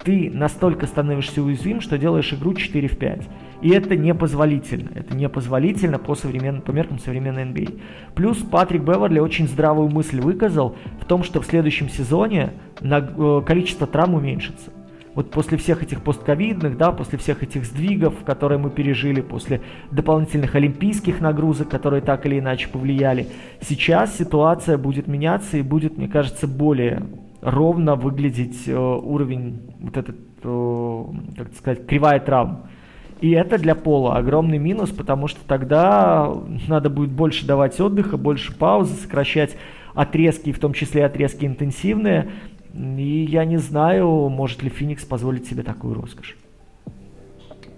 ты настолько становишься уязвим, что делаешь игру 4 в 5. И это непозволительно. Это непозволительно по, современным, по меркам современной NBA. А. Плюс Патрик Беверли очень здравую мысль выказал в том, что в следующем сезоне на, э, количество травм уменьшится вот после всех этих постковидных, да, после всех этих сдвигов, которые мы пережили, после дополнительных олимпийских нагрузок, которые так или иначе повлияли, сейчас ситуация будет меняться и будет, мне кажется, более ровно выглядеть э, уровень, вот этот, э, как сказать, кривая травм. И это для пола огромный минус, потому что тогда надо будет больше давать отдыха, больше паузы, сокращать отрезки, в том числе отрезки интенсивные, и я не знаю, может ли Феникс позволить себе такую роскошь.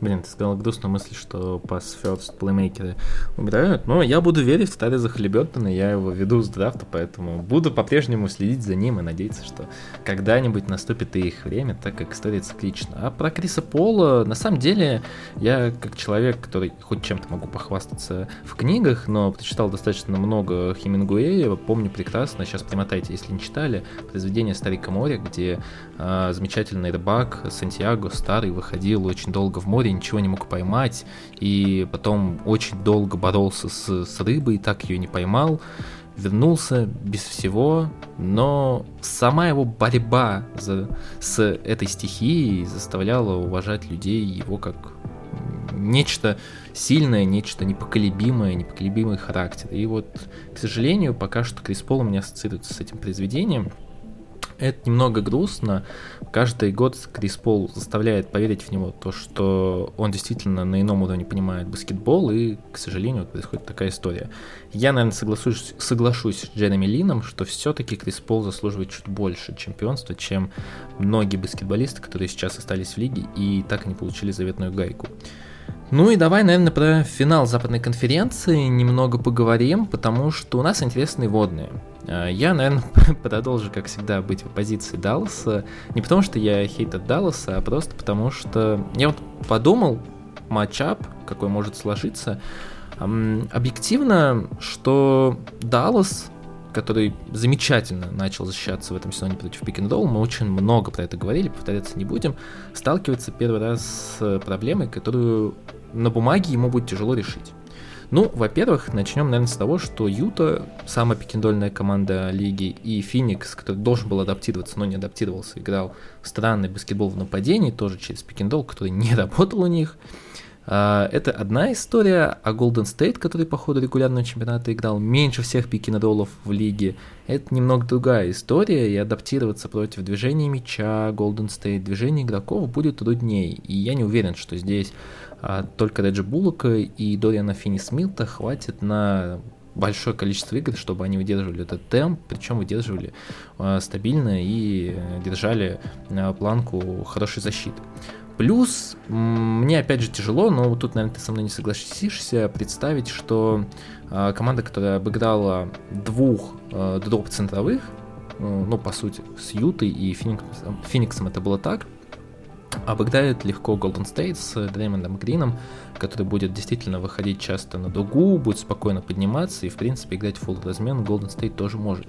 Блин, ты сказал грустную мысль, что пас first плеймейкеры умирают. Но я буду верить в Тариза Халибертона, я его веду с драфта, поэтому буду по-прежнему следить за ним и надеяться, что когда-нибудь наступит и их время, так как история циклична. А про Криса Пола, на самом деле, я как человек, который хоть чем-то могу похвастаться в книгах, но прочитал достаточно много Хемингуэя, помню прекрасно, сейчас примотайте, если не читали, произведение «Старика моря», где э, замечательный рыбак Сантьяго, старый, выходил очень долго в море, ничего не мог поймать, и потом очень долго боролся с, с рыбой, так ее не поймал, вернулся без всего, но сама его борьба за, с этой стихией заставляла уважать людей его как нечто сильное, нечто непоколебимое, непоколебимый характер. И вот, к сожалению, пока что Крис Пол у меня ассоциируется с этим произведением. Это немного грустно. Каждый год Крис Пол заставляет поверить в него то, что он действительно на ином уровне понимает баскетбол, и, к сожалению, происходит такая история. Я, наверное, соглашусь, соглашусь с Джереми Лином, что все-таки Крис Пол заслуживает чуть больше чемпионства, чем многие баскетболисты, которые сейчас остались в лиге и так и не получили заветную гайку. Ну и давай, наверное, про финал западной конференции немного поговорим, потому что у нас интересные водные. А, я, наверное, <laughs> продолжу, как всегда, быть в позиции Далласа. Не потому, что я хейт от Далласа, а просто потому, что я вот подумал, матчап, какой может сложиться. Объективно, что Даллас который замечательно начал защищаться в этом сезоне против пик мы очень много про это говорили, повторяться не будем, сталкивается первый раз с проблемой, которую на бумаге ему будет тяжело решить. Ну, во-первых, начнем, наверное, с того, что Юта, самая пикендольная команда лиги, и Феникс, который должен был адаптироваться, но не адаптировался, играл странный баскетбол в нападении, тоже через пикендол, который не <laughs> работал у них. А, это одна история, а Golden State, который по ходу регулярного чемпионата играл меньше всех пикинодолов в лиге, это немного другая история, и адаптироваться против движения мяча Golden State, движения игроков будет труднее. И я не уверен, что здесь а, только Реджи Буллока и Дориана Финни Смилта хватит на большое количество игр, чтобы они выдерживали этот темп, причем выдерживали э, стабильно и держали э, планку хорошей защиты. Плюс, мне опять же тяжело, но тут, наверное, ты со мной не согласишься, представить, что э, команда, которая обыграла двух э, дроп-центровых, э, ну, по сути, с Ютой и Фениксом, Фениксом это было так, обыграет легко Golden State с Дреймондом Грином, который будет действительно выходить часто на дугу, будет спокойно подниматься и, в принципе, играть в фулл размен Golden State тоже может.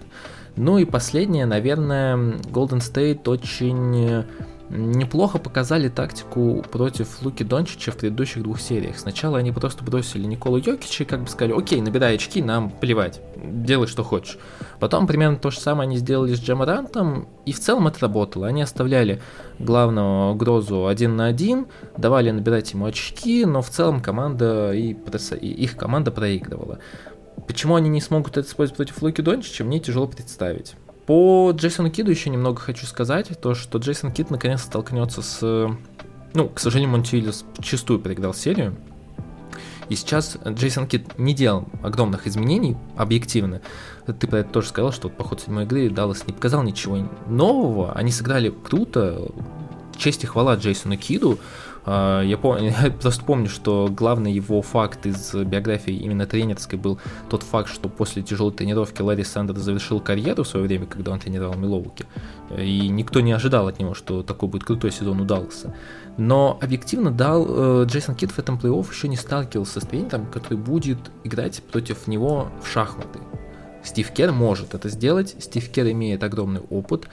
Ну и последнее, наверное, Golden State очень неплохо показали тактику против Луки Дончича в предыдущих двух сериях. Сначала они просто бросили Николу Йокича и как бы сказали, окей, набирай очки, нам плевать, делай что хочешь. Потом примерно то же самое они сделали с Джамарантом, и в целом это работало. Они оставляли главного угрозу один на один, давали набирать ему очки, но в целом команда и, и их команда проигрывала. Почему они не смогут это использовать против Луки Дончича, мне тяжело представить. По Джейсону Киду еще немного хочу сказать, то что Джейсон Кид наконец столкнется с... Ну, к сожалению, Монтвиллис чистую проиграл серию. И сейчас Джейсон Кид не делал огромных изменений, объективно. Ты про это тоже сказал, что по ходу седьмой игры Даллас не показал ничего нового. Они сыграли круто. Честь и хвала Джейсону Киду. А, я, пом... <laughs> я просто помню, что главный его факт из биографии именно тренерской был тот факт, что после тяжелой тренировки Ларри Сандер завершил карьеру в свое время, когда он тренировал Милоуки. И никто не ожидал от него, что такой будет крутой сезон удался. Но объективно дал э, Джейсон Кит в этом плей-офф еще не сталкивался с тренером, который будет играть против него в шахматы. Стив Кер может это сделать, Стив Кер имеет огромный опыт,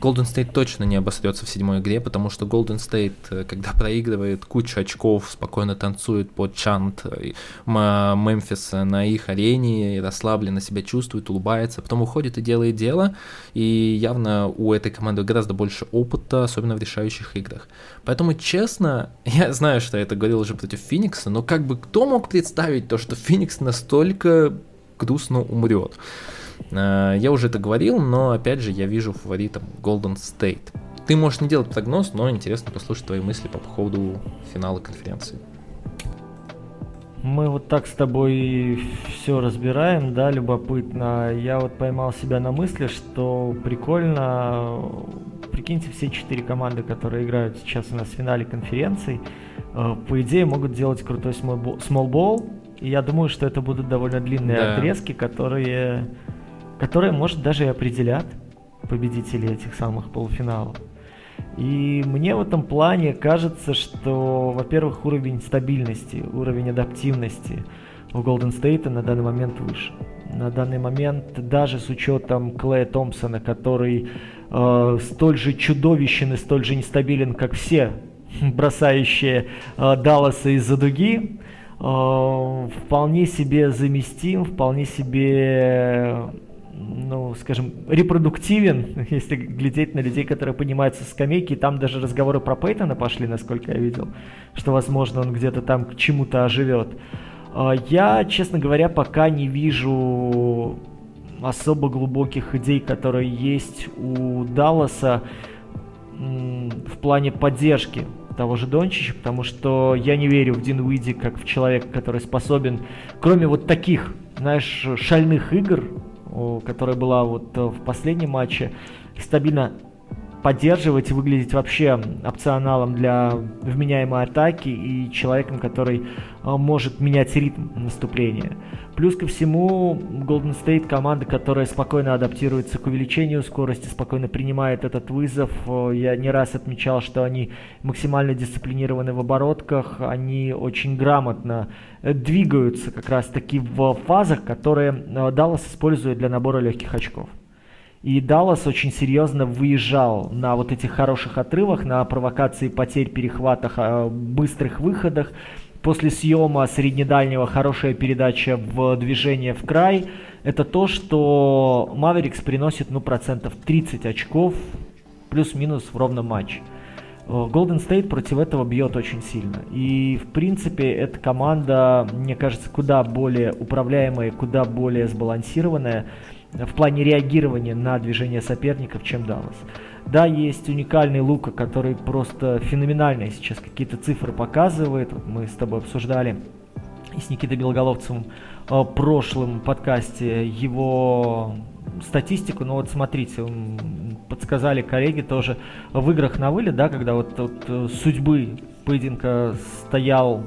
Golden State точно не обосрется в седьмой игре, потому что Golden State, э, когда <laughs> проигрывает кучу очков, спокойно танцует под чант э, Мемфиса на их арене, расслабленно себя чувствует, улыбается, потом уходит и делает дело, и явно у этой команды гораздо больше опыта, особенно в решающих играх. Поэтому, честно, <laughs> я знаю, что я это говорил уже против Феникса, но как бы кто мог представить то, что Феникс настолько грустно умрет? Э, я уже это говорил, но опять же я вижу фаворитом Golden State. Ты можешь не делать прогноз, но интересно послушать твои мысли по поводу финала конференции. Мы вот так с тобой все разбираем, да, любопытно. Я вот поймал себя на мысли, что прикольно, прикиньте, все четыре команды, которые играют сейчас у нас в финале конференции, э, по идее могут делать крутой ball, и я думаю, что это будут довольно длинные да. отрезки, которые которые, может, даже и определят победителей этих самых полуфиналов. И мне в этом плане кажется, что, во-первых, уровень стабильности, уровень адаптивности у Golden State на данный момент выше. На данный момент, даже с учетом Клея Томпсона, который э, столь же чудовищен и столь же нестабилен, как все <laughs> бросающие э, Далласа из-за дуги, э, вполне себе заместим, вполне себе ну, скажем, репродуктивен, <laughs> если глядеть на людей, которые поднимаются с скамейки. Там даже разговоры про Пейтона пошли, насколько я видел, что, возможно, он где-то там к чему-то оживет. А, я, честно говоря, пока не вижу особо глубоких идей, которые есть у Далласа в плане поддержки того же Дончича, потому что я не верю в Дин Уиди как в человека, который способен, кроме вот таких, знаешь, шальных игр, которая была вот в последнем матче, стабильно поддерживать и выглядеть вообще опционалом для вменяемой атаки и человеком, который э, может менять ритм наступления. Плюс ко всему, Golden State команда, которая спокойно адаптируется к увеличению скорости, спокойно принимает этот вызов. Э, я не раз отмечал, что они максимально дисциплинированы в оборотках, они очень грамотно э, двигаются как раз таки в фазах, которые Даллас использует для набора легких очков. И Даллас очень серьезно выезжал на вот этих хороших отрывах, на провокации потерь, перехватах, а, быстрых выходах. После съема среднедальнего хорошая передача в движение в край. Это то, что Маверикс приносит ну, процентов 30 очков плюс-минус в ровном матче. Golden State против этого бьет очень сильно. И, в принципе, эта команда, мне кажется, куда более управляемая, куда более сбалансированная в плане реагирования на движение соперников, чем Даллас. Да, есть уникальный Лука, который просто феноменальные сейчас какие-то цифры показывает. Мы с тобой обсуждали и с Никитой Белоголовцевым в прошлом подкасте его статистику, но вот смотрите, подсказали коллеги тоже в играх на вылет, да, когда вот, вот э, судьбы поединка стоял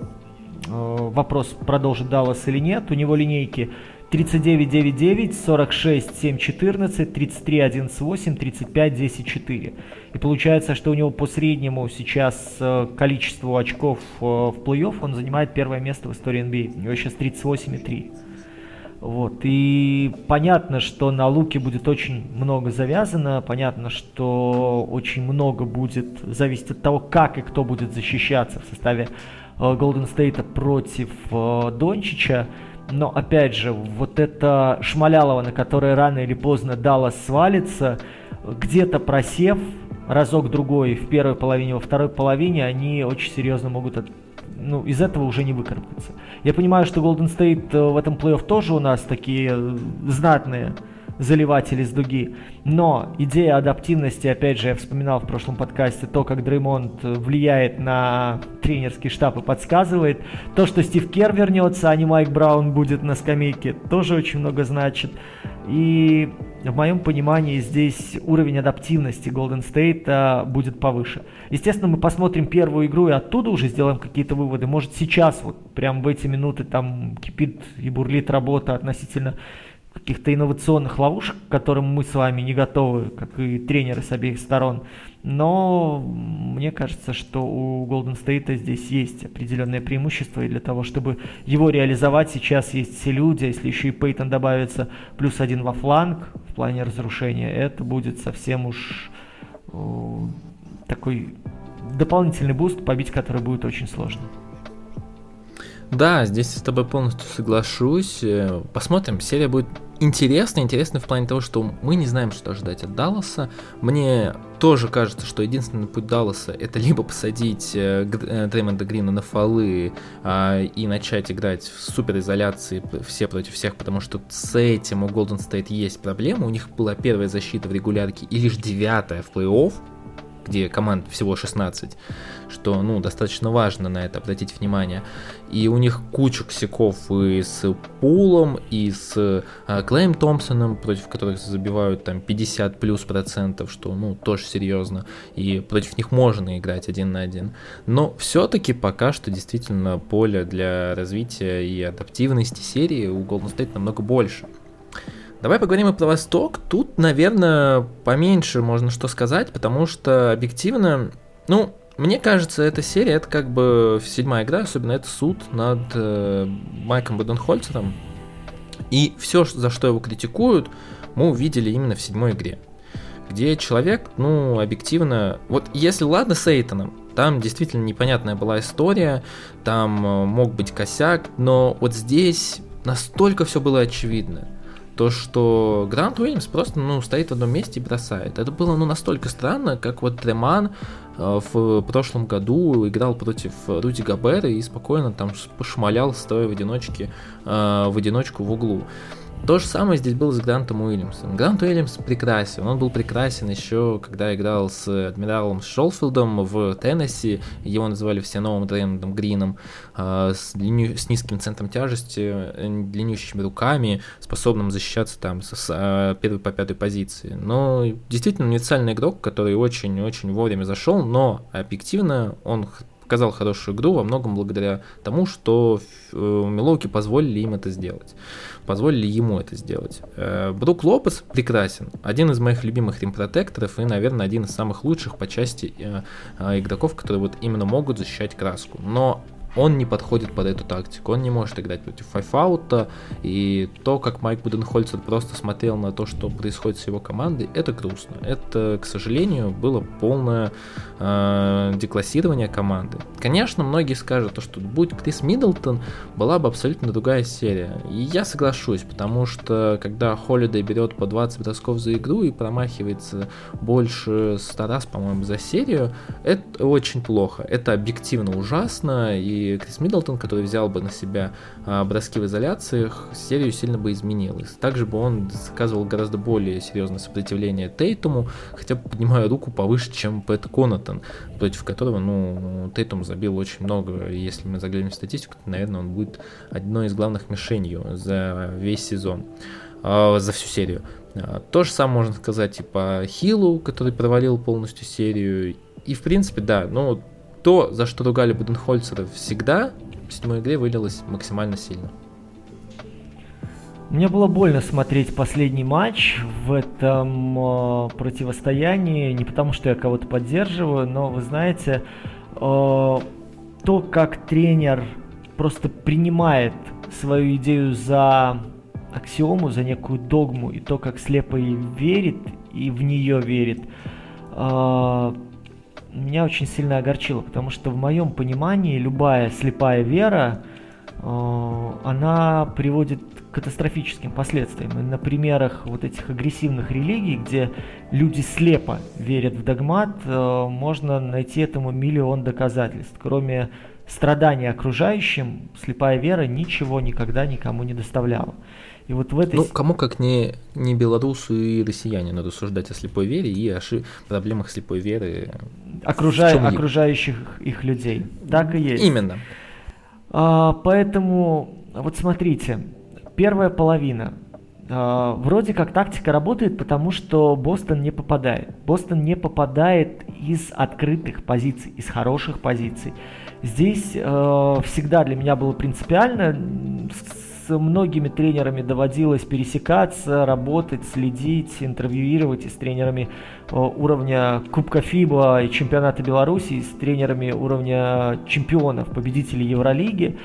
э, вопрос, продолжит Даллас или нет, у него линейки 39 9 9, 46 7 14, 33 11 8, 35 10 4. И получается, что у него по среднему сейчас э, количеству очков э, в плей-офф он занимает первое место в истории NBA. У него сейчас 38,3. Вот. И понятно, что на луке будет очень много завязано, понятно, что очень много будет зависеть от того, как и кто будет защищаться в составе Голден э, Стейта против Дончича. Но опять же, вот это Шмалялова, на которой рано или поздно Даллас свалится, где-то просев разок-другой в первой половине, во второй половине, они очень серьезно могут от, ну, из этого уже не выкарабкаться. Я понимаю, что Golden State э, в этом плей-офф тоже у нас такие э, знатные заливатели с дуги. Но идея адаптивности, опять же, я вспоминал в прошлом подкасте, то, как Дреймонд влияет на тренерский штаб и подсказывает. То, что Стив Кер вернется, а не Майк Браун будет на скамейке, тоже очень много значит. И в моем понимании здесь уровень адаптивности Golden State а, будет повыше. Естественно, мы посмотрим первую игру и оттуда уже сделаем какие-то выводы. Может сейчас, вот прям в эти минуты там кипит и бурлит работа относительно каких-то инновационных ловушек, к которым мы с вами не готовы, как и тренеры с обеих сторон. Но мне кажется, что у Golden State здесь есть определенное преимущество, и для того, чтобы его реализовать, сейчас есть все люди, а если еще и Пейтон добавится плюс один во фланг в плане разрушения, это будет совсем уж э, такой дополнительный буст, побить который будет очень сложно. Да, здесь с тобой полностью соглашусь. Э, посмотрим, серия будет интересная, интересная в плане того, что мы не знаем, что ждать от Далласа. Мне тоже кажется, что единственный путь Далласа это либо посадить э, э, Дреймонда Грина на фолы э, и начать играть в суперизоляции все против всех, потому что с этим у Golden State есть проблема. У них была первая защита в регулярке и лишь девятая в плей-офф где команд всего 16, что, ну, достаточно важно на это обратить внимание. И у них куча косяков и с Пулом, и с э, Клейм Томпсоном, против которых забивают там 50 плюс процентов, что, ну, тоже серьезно. И против них можно играть один на один. Но все-таки пока что действительно поле для развития и адаптивности серии у Golden State намного больше. Давай поговорим и про Восток. Тут, наверное, поменьше можно что сказать, потому что объективно, ну, мне кажется, эта серия это как бы седьмая игра, особенно это суд над э, Майком Буденхольцером. И все, за что его критикуют, мы увидели именно в седьмой игре. Где человек, ну, объективно... Вот если ладно с Эйтоном, там действительно непонятная была история, там э, мог быть косяк, но вот здесь настолько все было очевидно то, что Грант Уильямс просто ну, стоит в одном месте и бросает. Это было ну, настолько странно, как вот Треман э, в прошлом году играл против Руди Габера и спокойно там пошмалял, стоя в одиночке, э, в одиночку в углу. То же самое здесь было с Грантом Уильямсом. Грант Уильямс прекрасен. Он был прекрасен еще, когда играл с адмиралом Шолфилдом в Теннесси. Его называли все новым Дреймондом Грином. Э, с, длинню, с низким центром тяжести, э, длиннющими руками, способным защищаться там с, с э, первой по пятой позиции. Но действительно универсальный игрок, который очень-очень вовремя зашел, но объективно он показал хорошую игру во многом благодаря тому, что э, Милоуки позволили им это сделать. Позволили ему это сделать. Э, Брук Лопес прекрасен. Один из моих любимых римпротекторов и, наверное, один из самых лучших по части э, игроков, которые вот именно могут защищать краску. Но он не подходит под эту тактику, он не может играть против файфаута, и то, как Майк Буденхольцер просто смотрел на то, что происходит с его командой, это грустно. Это, к сожалению, было полное э, деклассирование команды. Конечно, многие скажут, что будь Крис Миддлтон, была бы абсолютно другая серия. И я соглашусь, потому что когда Холидей берет по 20 бросков за игру и промахивается больше 100 раз, по-моему, за серию, это очень плохо. Это объективно ужасно, и Крис Миддлтон, который взял бы на себя а, броски в изоляциях, серию сильно бы изменилась. Также бы он заказывал гораздо более серьезное сопротивление Тейтуму, хотя бы поднимая руку повыше, чем Пэт Конатон, против которого, ну, Тейтум забил очень много. Если мы заглянем в статистику, то, наверное, он будет одной из главных мишенью за весь сезон, э, за всю серию. А, то же самое можно сказать и по Хилу, который провалил полностью серию. И, в принципе, да, ну, то, за что ругали Буденхольцера всегда, в седьмой игре вылилось максимально сильно. Мне было больно смотреть последний матч в этом э, противостоянии, не потому что я кого-то поддерживаю, но вы знаете, э, то, как тренер просто принимает свою идею за аксиому, за некую догму, и то, как слепо ей верит и в нее верит, э, меня очень сильно огорчило, потому что в моем понимании любая слепая вера, э, она приводит к катастрофическим последствиям. И на примерах вот этих агрессивных религий, где люди слепо верят в догмат, э, можно найти этому миллион доказательств. Кроме страдания окружающим, слепая вера ничего никогда никому не доставляла. И вот в этой... Ну, кому как не, не белорусу и россияне надо рассуждать о слепой вере и о ши... проблемах слепой веры. Окружая... Окружающих их людей. Так и есть. Именно. А, поэтому, вот смотрите, первая половина. А, вроде как тактика работает, потому что Бостон не попадает. Бостон не попадает из открытых позиций, из хороших позиций. Здесь э, всегда для меня было принципиально с многими тренерами доводилось пересекаться, работать, следить, интервьюировать и с тренерами э, уровня Кубка ФИБА и чемпионата Беларуси, и с тренерами уровня чемпионов, победителей Евролиги.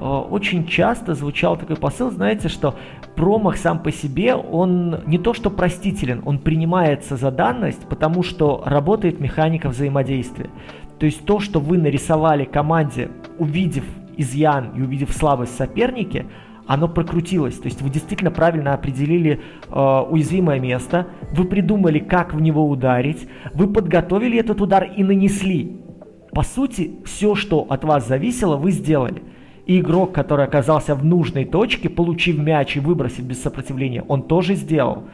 Э, очень часто звучал такой посыл, знаете, что промах сам по себе, он не то что простителен, он принимается за данность, потому что работает механика взаимодействия. То есть то, что вы нарисовали команде, увидев изъян и увидев слабость в сопернике, оно прокрутилось. То есть вы действительно правильно определили э, уязвимое место, вы придумали, как в него ударить, вы подготовили этот удар и нанесли. По сути, все, что от вас зависело, вы сделали. И игрок, который оказался в нужной точке, получив мяч и выбросив без сопротивления, он тоже сделал.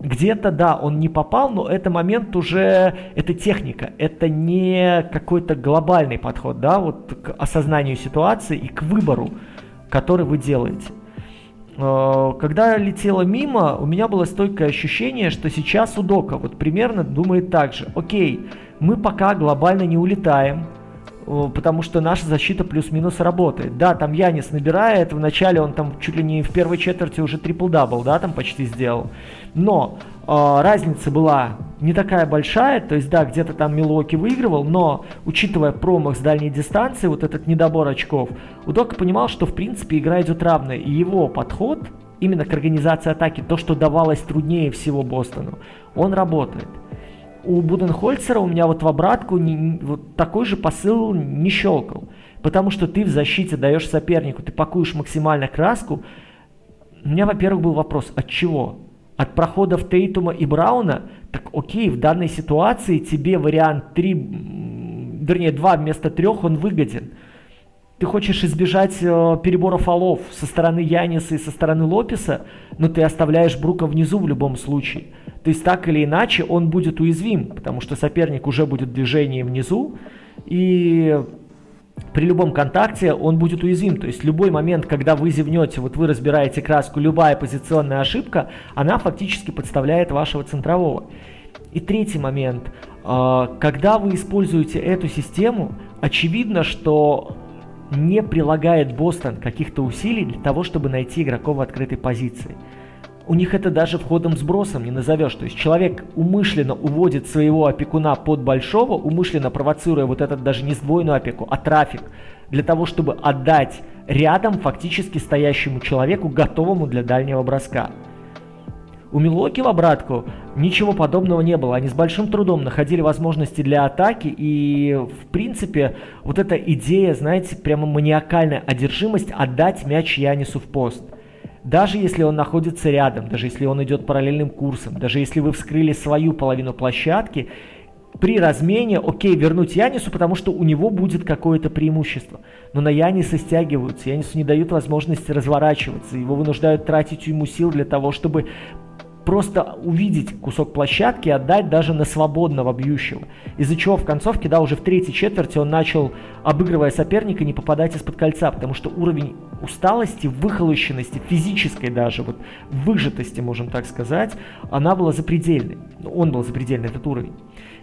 Где-то, да, он не попал, но это момент уже, это техника, это не какой-то глобальный подход, да, вот к осознанию ситуации и к выбору, который вы делаете. Э, когда летела мимо, у меня было стойкое ощущение, что сейчас Удока вот примерно думает так же. Окей, мы пока глобально не улетаем, э, потому что наша защита плюс-минус работает. Да, там Янис набирает, вначале он там чуть ли не в первой четверти уже трипл-дабл, да, там почти сделал. Но разница была не такая большая, то есть да, где-то там Милуоки выигрывал, но учитывая промах с дальней дистанции, вот этот недобор очков, Удока понимал, что в принципе игра идет равная, и его подход именно к организации атаки, то, что давалось труднее всего Бостону, он работает. У Буденхольцера у меня вот в обратку не, вот такой же посыл не щелкал. Потому что ты в защите даешь сопернику, ты пакуешь максимально краску. У меня, во-первых, был вопрос, от чего? От проходов Тейтума и Брауна, так окей, в данной ситуации тебе вариант 3, вернее 2 вместо 3, он выгоден. Ты хочешь избежать э, перебора фолов со стороны Яниса и со стороны Лопеса, но ты оставляешь Брука внизу в любом случае. То есть так или иначе он будет уязвим, потому что соперник уже будет в внизу, и при любом контакте он будет уязвим. То есть любой момент, когда вы зевнете, вот вы разбираете краску, любая позиционная ошибка, она фактически подставляет вашего центрового. И третий момент. А, когда вы используете эту систему, очевидно, что не прилагает Бостон каких-то усилий для того, чтобы найти игроков в открытой позиции. У них это даже входом-сбросом не назовешь. То есть человек умышленно уводит своего опекуна под большого, умышленно провоцируя вот этот даже не сдвоенную опеку, а трафик, для того, чтобы отдать рядом фактически стоящему человеку, готовому для дальнего броска. У Милоки в обратку ничего подобного не было. Они с большим трудом находили возможности для атаки, и, в принципе, вот эта идея, знаете, прямо маниакальная одержимость отдать мяч Янису в пост. Даже если он находится рядом, даже если он идет параллельным курсом, даже если вы вскрыли свою половину площадки, при размене, окей, вернуть Янису, потому что у него будет какое-то преимущество. Но на Яниса стягиваются, Янису не дают возможности разворачиваться, его вынуждают тратить ему сил для того, чтобы просто увидеть кусок площадки и отдать даже на свободного бьющего. Из-за чего в концовке, да, уже в третьей четверти он начал, обыгрывая соперника, не попадать из-под кольца, потому что уровень усталости, выхолощенности, физической даже, вот выжатости, можем так сказать, она была запредельной. Он был запредельный, этот уровень.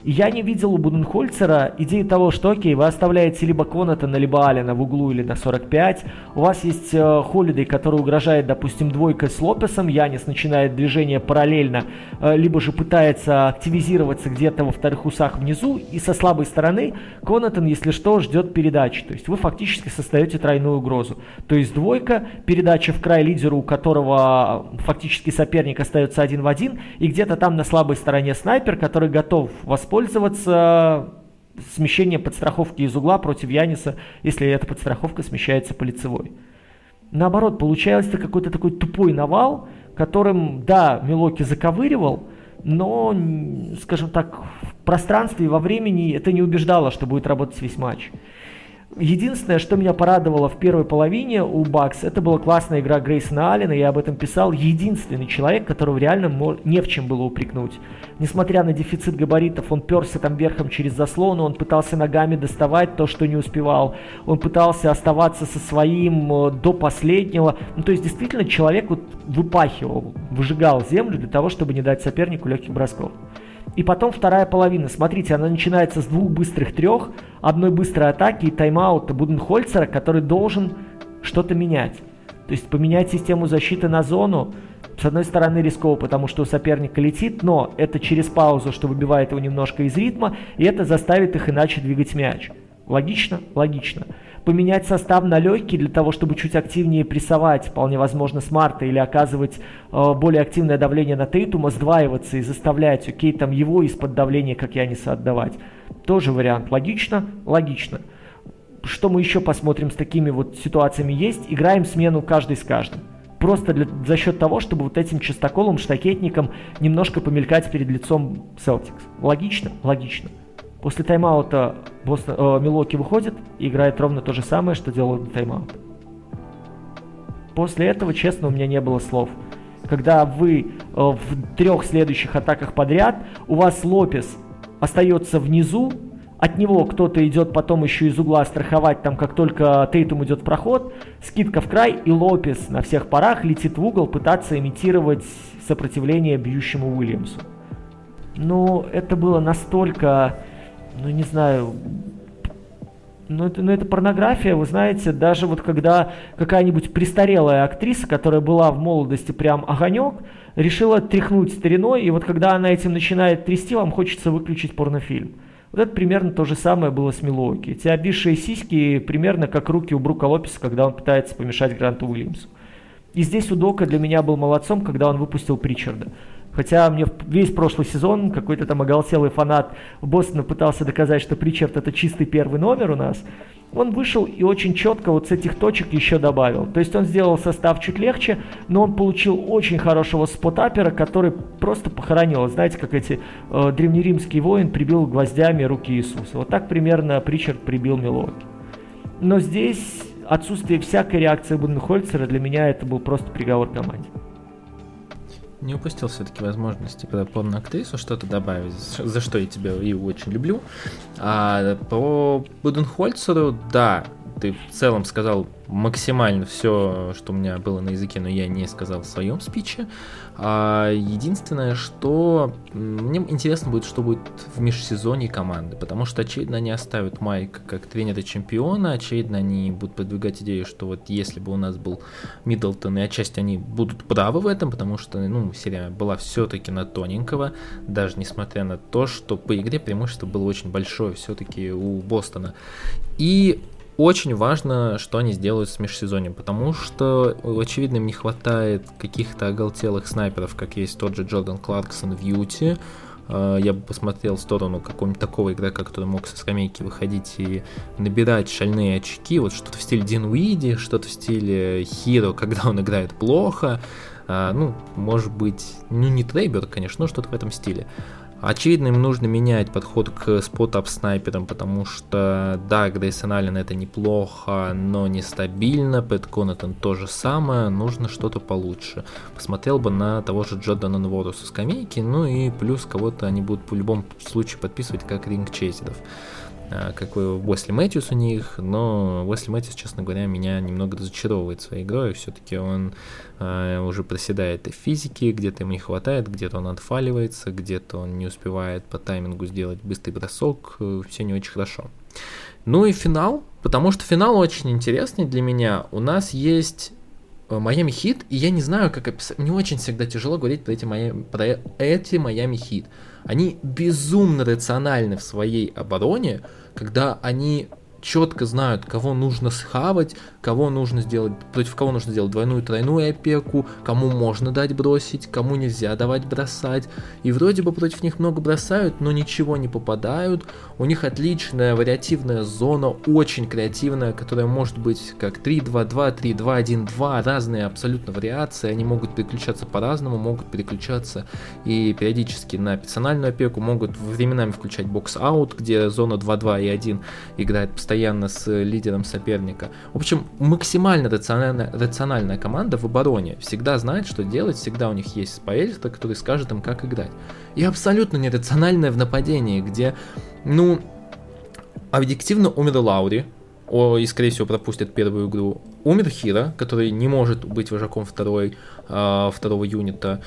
Я не видел у Буденхольцера идеи того, что окей, вы оставляете либо Конатона, либо Алина в углу или на 45. У вас есть э, Холидей, который угрожает, допустим, двойкой с Лопесом. Янис начинает движение параллельно, э, либо же пытается активизироваться где-то во вторых усах внизу. И со слабой стороны Конатон, если что, ждет передачи. То есть вы фактически создаете тройную угрозу. То есть двойка, передача в край лидеру, у которого фактически соперник остается один в один. И где-то там на слабой стороне снайпер, который готов воспользоваться воспользоваться смещением подстраховки из угла против Яниса, если эта подстраховка смещается по лицевой. Наоборот, получается какой-то такой тупой навал, которым, да, Милоки заковыривал, но, скажем так, в пространстве и во времени это не убеждало, что будет работать весь матч. Единственное, что меня порадовало в первой половине у Бакс, это была классная игра Грейсона Аллена, я об этом писал. Единственный человек, которого реально не в чем было упрекнуть. Несмотря на дефицит габаритов, он перся там верхом через заслону, он пытался ногами доставать то, что не успевал. Он пытался оставаться со своим э, до последнего. Ну, то есть, действительно, человек вот выпахивал, выжигал землю для того, чтобы не дать сопернику легких бросков. И потом вторая половина. Смотрите, она начинается с двух быстрых трех, одной быстрой атаки и тайм-аута Буденхольцера, который должен что-то менять. То есть поменять систему защиты на зону, с одной стороны рисково, потому что у соперника летит, но это через паузу, что выбивает его немножко из ритма, и это заставит их иначе двигать мяч. Логично? Логично поменять состав на легкий для того, чтобы чуть активнее прессовать, вполне возможно, смарта или оказывать э, более активное давление на Тейтума, сдваиваться и заставлять, окей, там его из-под давления, как Яниса, отдавать. Тоже вариант. Логично? Логично. Что мы еще посмотрим с такими вот ситуациями есть? Играем смену каждый с каждым. Просто для, за счет того, чтобы вот этим частоколом, штакетником немножко помелькать перед лицом Celtics. Логично? Логично. После тайм-аута Бостон, э, Милоки выходит и играет ровно то же самое, что делал до тайм-аута. После этого, честно, у меня не было слов. Когда вы э, в трех следующих атаках подряд, у вас Лопес остается внизу, от него кто-то идет потом еще из угла страховать, там как только Тейтум идет в проход, скидка в край, и Лопес на всех парах летит в угол пытаться имитировать сопротивление бьющему Уильямсу. Но это было настолько ну не знаю, ну это, ну это порнография, вы знаете, даже вот когда какая-нибудь престарелая актриса, которая была в молодости прям огонек, решила тряхнуть стариной, и вот когда она этим начинает трясти, вам хочется выключить порнофильм. Вот это примерно то же самое было с Милуоки. Эти обвисшие сиськи примерно как руки у Брука Лопеса, когда он пытается помешать Гранту Уильямсу. И здесь Удока для меня был молодцом, когда он выпустил Причарда. Хотя мне весь прошлый сезон какой-то там оголтелый фанат Бостона пытался доказать, что Причард это чистый первый номер у нас. Он вышел и очень четко вот с этих точек еще добавил. То есть он сделал состав чуть легче, но он получил очень хорошего спотапера, который просто похоронил. Знаете, как эти э, древнеримский воин прибил гвоздями руки Иисуса. Вот так примерно Причард прибил Милоки. но здесь отсутствие всякой реакции Буденхольцера для меня это был просто приговор команде. Не упустил все-таки возможности про порноактрису что-то добавить, за что я тебя и очень люблю. А по Буденхольцеру, да, ты в целом сказал максимально все, что у меня было на языке, но я не сказал в своем спиче. А единственное, что мне интересно будет, что будет в межсезонье команды, потому что, очевидно, они оставят Майка как тренера чемпиона, очевидно, они будут продвигать идею, что вот если бы у нас был Миддлтон, и отчасти они будут правы в этом, потому что, ну, серия была все-таки на тоненького, даже несмотря на то, что по игре преимущество было очень большое все-таки у Бостона. И очень важно, что они сделают с межсезоньем, потому что, очевидно, им не хватает каких-то оголтелых снайперов, как есть тот же Джордан Кларксон в Юте. А, я бы посмотрел в сторону какого-нибудь такого игрока, который мог со скамейки выходить и набирать шальные очки, вот что-то в стиле Дин Уиди, что-то в стиле Хиро, когда он играет плохо, а, ну, может быть, ну не Трейбер, конечно, но что-то в этом стиле. Очевидно, им нужно менять подход к спот-ап снайперам, потому что, да, Грейсон Аллен это неплохо, но нестабильно, Пэт Коннетон то же самое, нужно что-то получше. Посмотрел бы на того же Джордана Нвору со скамейки, ну и плюс кого-то они будут в любом случае подписывать как ринг-чейзеров. А, как Уэсли Мэтьюс у них, но Уэсли Мэтьюс, честно говоря, меня немного разочаровывает своей игрой, все-таки он э, уже проседает и в физике, где-то ему не хватает, где-то он отфаливается, где-то он не успевает по таймингу сделать быстрый бросок, э, все не очень хорошо. Ну и финал, потому что финал очень интересный для меня. У нас есть Майами Хит, и я не знаю, как описать. Мне очень всегда тяжело говорить про эти Майами, про эти Майами Хит. Они безумно рациональны в своей обороне, когда они четко знают, кого нужно схавать, кого нужно сделать, против кого нужно сделать двойную, тройную опеку, кому можно дать бросить, кому нельзя давать бросать. И вроде бы против них много бросают, но ничего не попадают. У них отличная вариативная зона, очень креативная, которая может быть как 3-2-2, 3-2-1-2, разные абсолютно вариации. Они могут переключаться по-разному, могут переключаться и периодически на персональную опеку, могут временами включать box-and-one, где зона 2-2 и 1 играет постоянно с лидером соперника. В общем, максимально рациональная, рациональная команда в обороне. Всегда знает, что делать, всегда у них есть Споэльстра, который скажет им, как играть. И абсолютно нерациональная в нападении, где, ну, объективно умер Лаури, о, и, скорее всего, пропустят первую игру. Умер Хирро, который не может быть вожаком второй, э, второго юнита.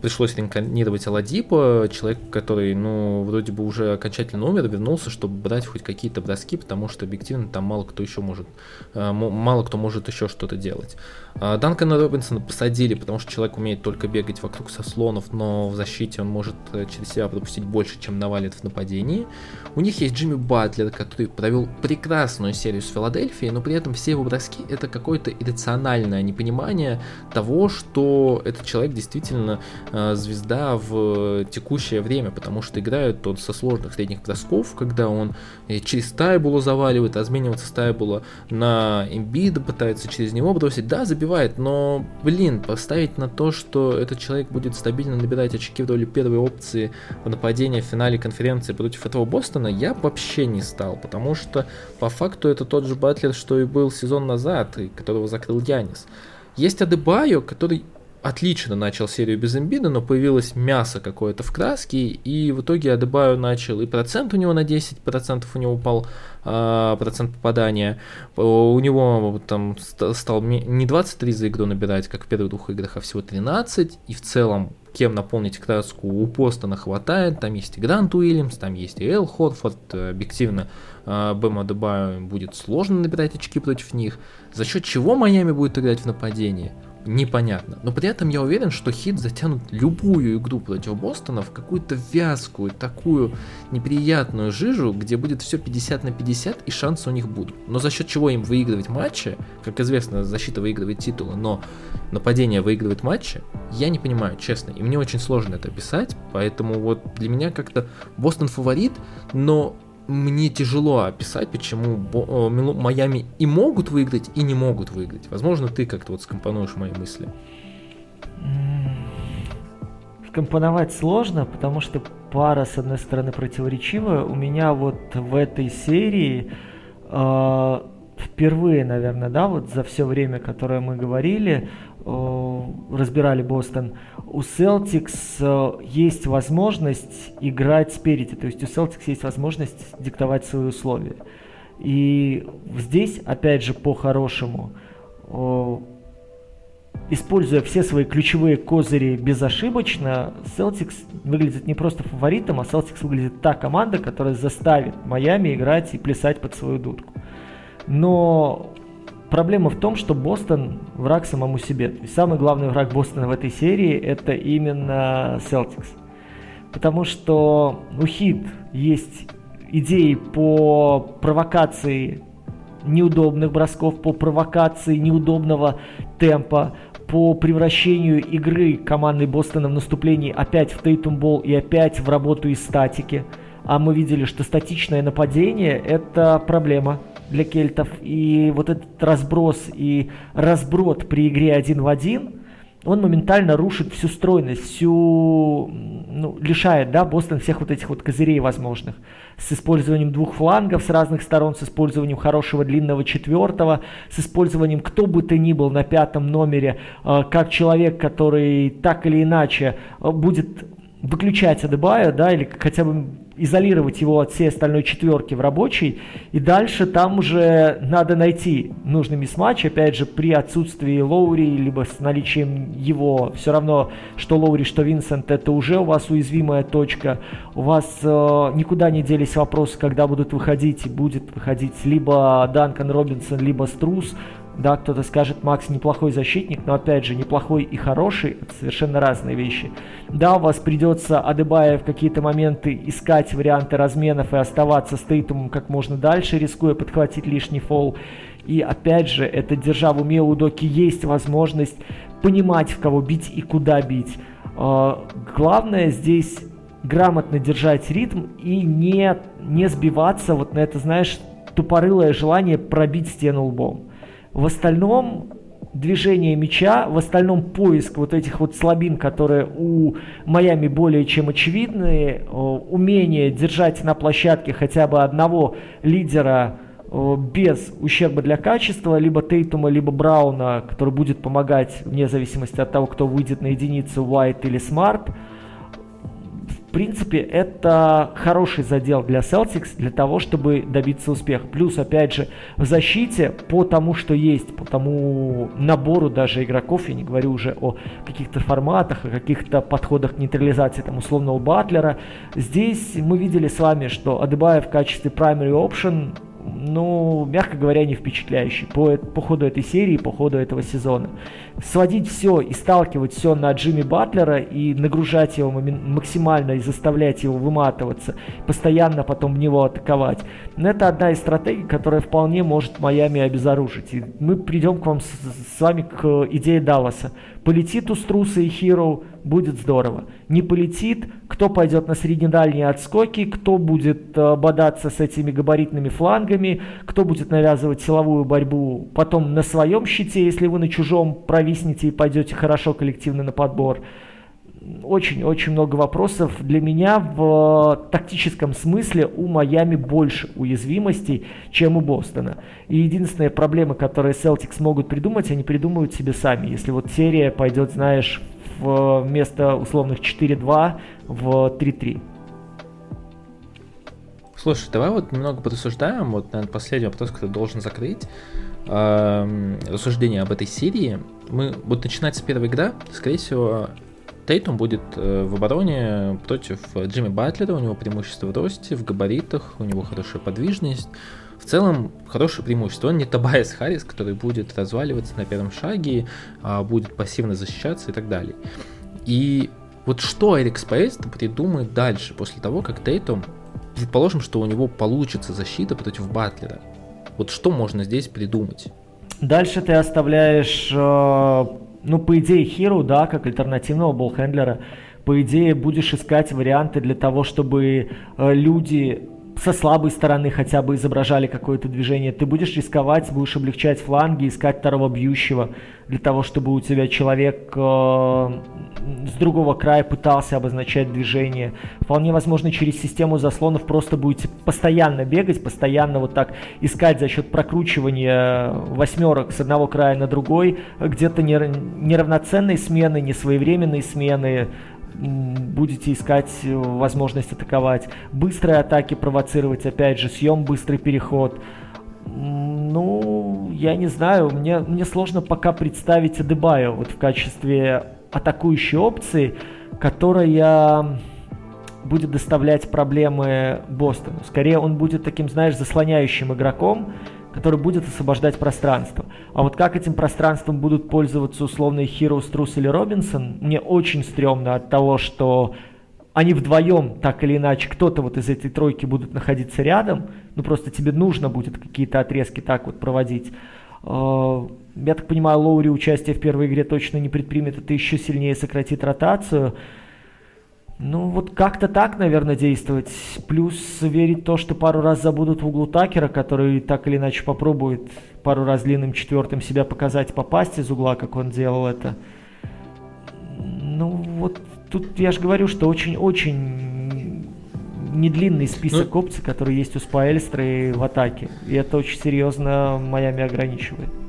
Пришлось реинкарнировать Аладипа, человек, который, ну, вроде бы уже окончательно умер, вернулся, чтобы брать хоть какие-то броски, потому что объективно там мало кто еще может, э, мало кто может еще что-то делать. Э, Данкана Робинсона посадили, потому что человек умеет только бегать вокруг со слонов, но в защите он может э, через себя пропустить больше, чем навалит в нападении. У них есть Джимми Батлер, который провел прекрасную серию с Филадельфией, но при этом все его броски это какое-то иррациональное непонимание того, что этот человек действительно э, звезда в текущее время, потому что играет он со сложных средних бросков, когда он через стайбулу заваливает, разменивается стайбула на имбида, пытается через него бросить, да, забивает, но, блин, поставить на то, что этот человек будет стабильно набирать очки в роли первой опции в нападении в финале конференции против этого Бостона, я вообще не стал, потому что по факту это тот же Батлер, что и был сезон назад, и которого закрыл Янис. Есть Адебайо, который отлично начал серию без имбида, но появилось мясо какое-то в краске, и в итоге Адебайо начал, и процент у него на 10% у него упал, э, процент попадания. У него там стал не 23 за игру набирать, как в первых двух играх, а всего 13, и в целом кем наполнить краску у Постона хватает, там есть и Грант Уильямс, там есть и Эл Хотфорд, объективно э, Бэм Адебайо будет сложно набирать очки против них, за счет чего Майами будет играть в нападении – непонятно. Но при этом я уверен, что хит затянут любую игру против Бостона в какую-то вязкую, такую неприятную жижу, где будет все 50 на 50 и шансы у них будут. Но за счет чего им выигрывать матчи, как известно, защита выигрывает титулы, но нападение выигрывает матчи, я не понимаю, честно. И мне очень сложно это описать, поэтому вот для меня как-то Бостон фаворит, но мне тяжело описать, почему Майами и могут выиграть, и не могут выиграть. Возможно, ты как-то вот скомпонуешь мои мысли. Скомпоновать сложно, потому что пара, с одной стороны, противоречивая. У меня вот в этой серии э, впервые, наверное, да, вот за все время, которое мы говорили, э, разбирали Бостон, у Celtics э, есть возможность играть спереди, то есть у Celtics есть возможность диктовать свои условия. И здесь, опять же, по-хорошему, используя все свои ключевые козыри безошибочно, Celtics выглядит не просто фаворитом, а Celtics выглядит та команда, которая заставит Майами играть и плясать под свою дудку. Но проблема в том, что Бостон враг самому себе. Есть самый главный враг Бостона в этой серии это именно Celtics. Потому что у Хит есть идеи по провокации неудобных бросков, по провокации неудобного темпа, по превращению игры команды Бостона в наступлении опять в Тейтум Бол и опять в работу из статики. А мы видели, что статичное нападение – это проблема для кельтов. И вот этот разброс и разброд при игре один в один – он моментально рушит всю стройность, всю, ну, лишает, да, Бостон всех вот этих вот козырей возможных. С использованием двух флангов с разных сторон, с использованием хорошего длинного четвертого, с использованием кто бы ты ни был на пятом номере, э, как человек, который так или иначе э, будет выключать Адебая, да, или хотя бы изолировать его от всей остальной четверки в рабочей, и дальше там уже надо найти нужный мисс-матч, опять же, при отсутствии Лоури, либо с наличием его, все равно, что Лоури, что Винсент, это уже у вас уязвимая точка, у вас э, никуда не делись вопросы, когда будут выходить, и будет выходить либо Данкан Робинсон, либо Струс, да, кто-то скажет, Макс неплохой защитник, но опять же, неплохой и хороший, это совершенно разные вещи. Да, у вас придется Адебая в какие-то моменты искать варианты разменов и оставаться с Тейтумом как можно дальше, рискуя подхватить лишний фол. И опять же, это держа в уме у Доки есть возможность понимать, в кого бить и куда бить. А, главное здесь грамотно держать ритм и не, не сбиваться вот на это, знаешь, тупорылое желание пробить стену лбом. В остальном движение мяча, в остальном поиск вот этих вот слабин, которые у Майами более чем очевидны, умение держать на площадке хотя бы одного лидера без ущерба для качества, либо Тейтума, либо Брауна, который будет помогать вне зависимости от того, кто выйдет на единицу, Уайт или Смарт – принципе, это хороший задел для Celtics для того, чтобы добиться успеха. Плюс, опять же, в защите по тому, что есть, по тому набору даже игроков, я не говорю уже о каких-то форматах, о каких-то подходах к нейтрализации там, условного батлера. Здесь мы видели с вами, что Адебая в качестве primary option ну, мягко говоря, не впечатляющий по, по ходу этой серии, по ходу этого сезона. Сводить все и сталкивать все на Джимми Батлера и нагружать его максимально и заставлять его выматываться, постоянно потом в него атаковать. Но это одна из стратегий, которая вполне может Майами обезоружить. И мы придем к вам с, с вами к идее Далласа. Полетит у Струса и Хироу, будет здорово. Не полетит, кто пойдет на среднедальние отскоки, кто будет э, бодаться с этими габаритными флангами, кто будет навязывать силовую борьбу потом на своем щите, если вы на чужом провиснете и пойдете хорошо коллективно на подбор. Очень-очень много вопросов. Для меня в э, тактическом смысле у Майами больше уязвимостей, чем у Бостона. И единственная проблема, которую Celtics могут придумать, они придумывают себе сами. Если вот серия пойдет, знаешь, вместо условных 4-2 в 3-3. Слушай, давай вот немного порассуждаем, вот, наверное, последний вопрос, который должен закрыть э, рассуждение об этой серии. Мы будем начинать с первой игры, скорее всего, Тейтум будет э, в обороне против Джимми Батлера, у него преимущество в росте, в габаритах, у него хорошая подвижность, в целом хорошее преимущество. Он не Табайс Харрис, который будет разваливаться на первом шаге, а будет пассивно защищаться и так далее. И вот что Эрик Спейст придумает дальше, после того, как Тейтум, предположим, что у него получится защита против Батлера. Вот что можно здесь придумать? Дальше ты оставляешь, э, ну, по идее, Хиру, да, как альтернативного болхендлера. По идее, будешь искать варианты для того, чтобы э, люди со слабой стороны хотя бы изображали какое-то движение. Ты будешь рисковать, будешь облегчать фланги, искать второго бьющего для того, чтобы у тебя человек э, с другого края пытался обозначать движение. Вполне возможно, через систему заслонов просто будете постоянно бегать, постоянно вот так искать за счет прокручивания восьмерок с одного края на другой, где-то неравноценные смены, несвоевременные смены, будете искать э, возможность атаковать. Быстрые атаки провоцировать, опять же, съем, быстрый переход. Ну, я не знаю, мне, мне сложно пока представить Адебаю вот в качестве атакующей опции, которая будет доставлять проблемы Бостону. Скорее, он будет таким, знаешь, заслоняющим игроком, который будет освобождать пространство. А вот как этим пространством будут пользоваться условные Heroes, Трус или Робинсон, мне очень стрёмно от того, что они вдвоем, так или иначе, кто-то вот из этой тройки будут находиться рядом, ну просто тебе нужно будет какие-то отрезки так вот проводить. А, я так понимаю, Лоури участие в первой игре точно не предпримет, это еще сильнее сократит ротацию. Ну, вот как-то так, наверное, действовать. Плюс верить в то, что пару раз забудут в углу Такера, который так или иначе попробует пару раз длинным четвертым себя показать, попасть из угла, как он делал это. Ну, вот тут я же говорю, что очень-очень недлинный список ну, опций, который есть у Спаэльстры в атаке. И это очень серьезно Майами ограничивает.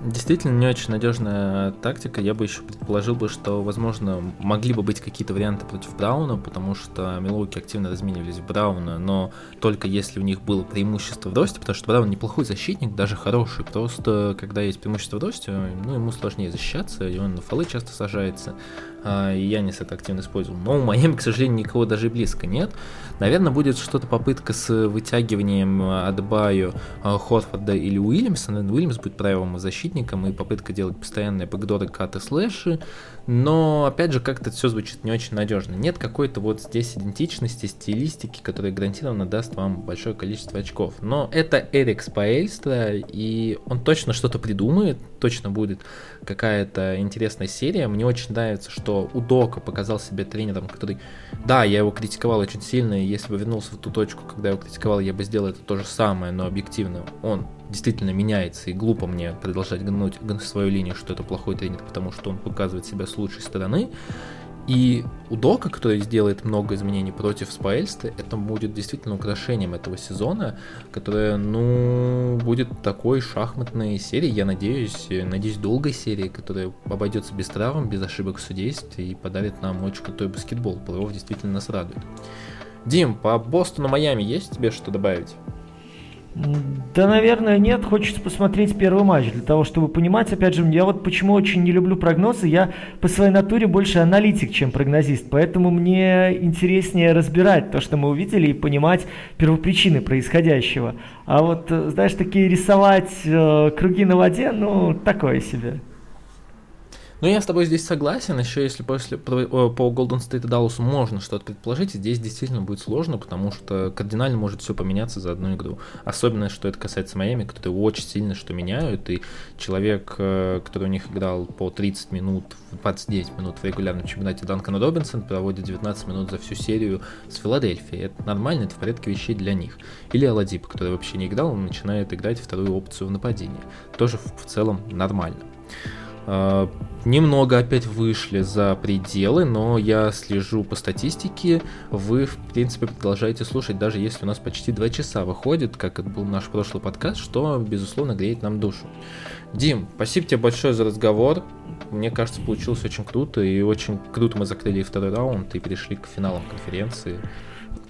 Действительно, не очень надежная тактика. Я бы еще предположил бы, что, возможно, могли бы быть какие-то варианты против Брауна, потому что Милуки активно разменивались в Брауна, но только если у них было преимущество в росте, потому что Браун неплохой защитник, даже хороший. Просто когда есть преимущество в росте, ну, ему сложнее защищаться, и он на фолы часто сажается. А, и Янис это активно использовал. Но у Майами, к сожалению, никого даже близко нет. Наверное, будет что-то попытка с вытягиванием Адбаю, а, Хорфорда или Уильямса. Наверное, Уильямс будет правилом защитником и попытка делать постоянные бэкдоры, каты, слэши. Но, опять же, как-то все звучит не очень надежно. Нет какой-то вот здесь идентичности, стилистики, которая гарантированно даст вам большое количество очков. Но это Эрик Спаэльстра, и он точно что-то придумает, точно будет какая-то интересная серия. Мне очень нравится, что Удока показал себя тренером, который... Да, я его критиковал очень сильно, и если бы вернулся в ту точку, когда я его критиковал, я бы сделал это то же самое, но объективно он действительно меняется, и глупо мне продолжать гнуть свою линию, что это плохой тренер, потому что он показывает себя с лучшей стороны. И у Дока, который сделает много изменений против Спаэльста, это будет действительно украшением этого сезона, которая, ну, будет такой шахматной серией, я надеюсь, надеюсь, долгой серии, которая обойдется без травм, без ошибок в и подарит нам очень крутой баскетбол. Плей-офф действительно нас радует. Дим, по Бостону Майами есть тебе что добавить? Да, наверное, нет. Хочется посмотреть первый матч для того, чтобы понимать. Опять же, я вот почему очень не люблю прогнозы. Я по своей натуре больше аналитик, чем прогнозист. Поэтому мне интереснее разбирать то, что мы увидели, и понимать первопричины происходящего. А вот, э, знаешь, такие рисовать э, круги на воде, ну, такое себе. Ну, я с тобой здесь согласен. Еще если после, по Golden State и Dallas можно что-то предположить, здесь действительно будет сложно, потому что кардинально может все поменяться за одну игру. Особенно, что это касается Майами, которые очень сильно что меняют, и человек, э, который у них играл по 30 минут, 29 минут в регулярном чемпионате Данкан Робинсон, проводит 19 минут за всю серию с Филадельфией. Это нормально, это в порядке вещей для них. Или Аладип, который вообще не играл, он начинает играть вторую опцию в нападении. Тоже в целом нормально. А, немного опять вышли за пределы, но я слежу по статистике. Вы, в принципе, продолжаете слушать, даже если у нас почти два часа выходит, как это был наш прошлый подкаст, что, безусловно, греет нам душу. Дим, спасибо тебе большое за разговор. Мне кажется, получилось очень круто, и очень круто мы закрыли второй раунд и перешли к финалам конференции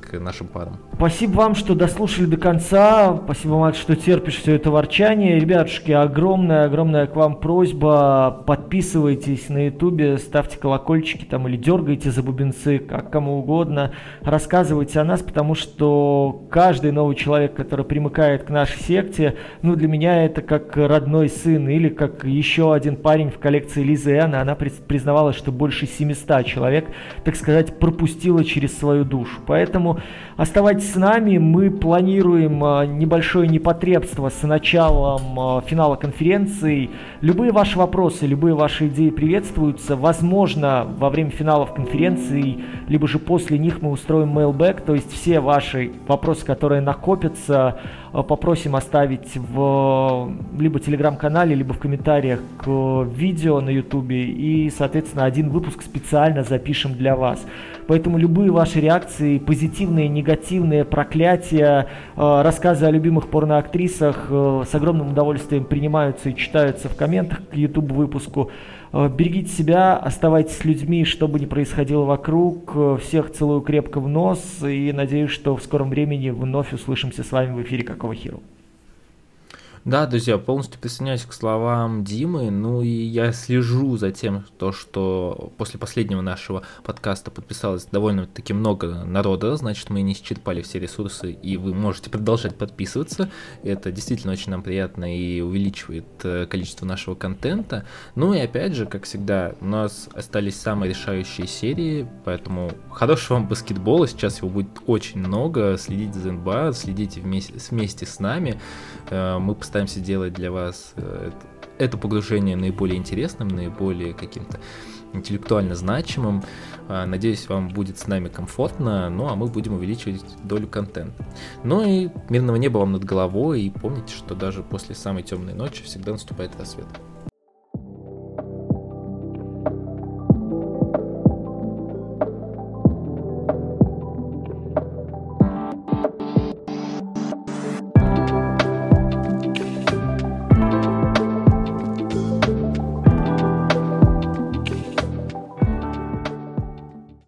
к нашим парам. Спасибо вам, что дослушали до конца. Спасибо, вам, что терпишь все это ворчание. Ребятушки, огромная-огромная к вам просьба. Подписывайтесь на ютубе, ставьте колокольчики там или дергайте за бубенцы, как кому угодно. Рассказывайте о нас, потому что каждый новый человек, который примыкает к нашей секте, ну, для меня это как родной сын или как еще один парень в коллекции Лизы Энн. Она признавалась, что больше 700 человек, так сказать, пропустила через свою душу. Поэтому оставайтесь с нами. Мы планируем а, небольшое непотребство с началом а, финала конференции. Любые ваши вопросы, любые ваши идеи приветствуются. Возможно, во время финалов конференции, либо же после них мы устроим mailback, то есть все ваши вопросы, которые накопятся, попросим оставить в либо телеграм-канале, либо в комментариях к видео на ютубе, и, соответственно, один выпуск специально запишем для вас. Поэтому любые ваши реакции, позитивные, негативные, проклятия, э, рассказы о любимых порноактрисах э, с огромным удовольствием принимаются и читаются в комментах к YouTube выпуску. Э, берегите себя, оставайтесь с людьми, что бы ни происходило вокруг. Всех целую крепко в нос и надеюсь, что в скором времени вновь услышимся с вами в эфире «Какого хиру». Да, друзья, полностью присоединяюсь к словам Димы. Ну и я слежу за тем, то, что после последнего нашего подкаста подписалось довольно-таки много народа, значит, мы не исчерпали все ресурсы, и вы можете продолжать подписываться. Это действительно очень нам приятно и увеличивает э, количество нашего контента. Ну и опять же, как всегда, у нас остались самые решающие серии, поэтому хорошего вам баскетбола, сейчас его будет очень много. Следите за НБА, следите вместе, вместе с нами. Э, мы постоянно постараемся делать для вас э, это погружение наиболее интересным, наиболее каким-то интеллектуально значимым. А, надеюсь, вам будет с нами комфортно, ну а мы будем увеличивать долю контента. Ну и мирного неба вам над головой, и помните, что даже после самой темной ночи всегда наступает рассвет.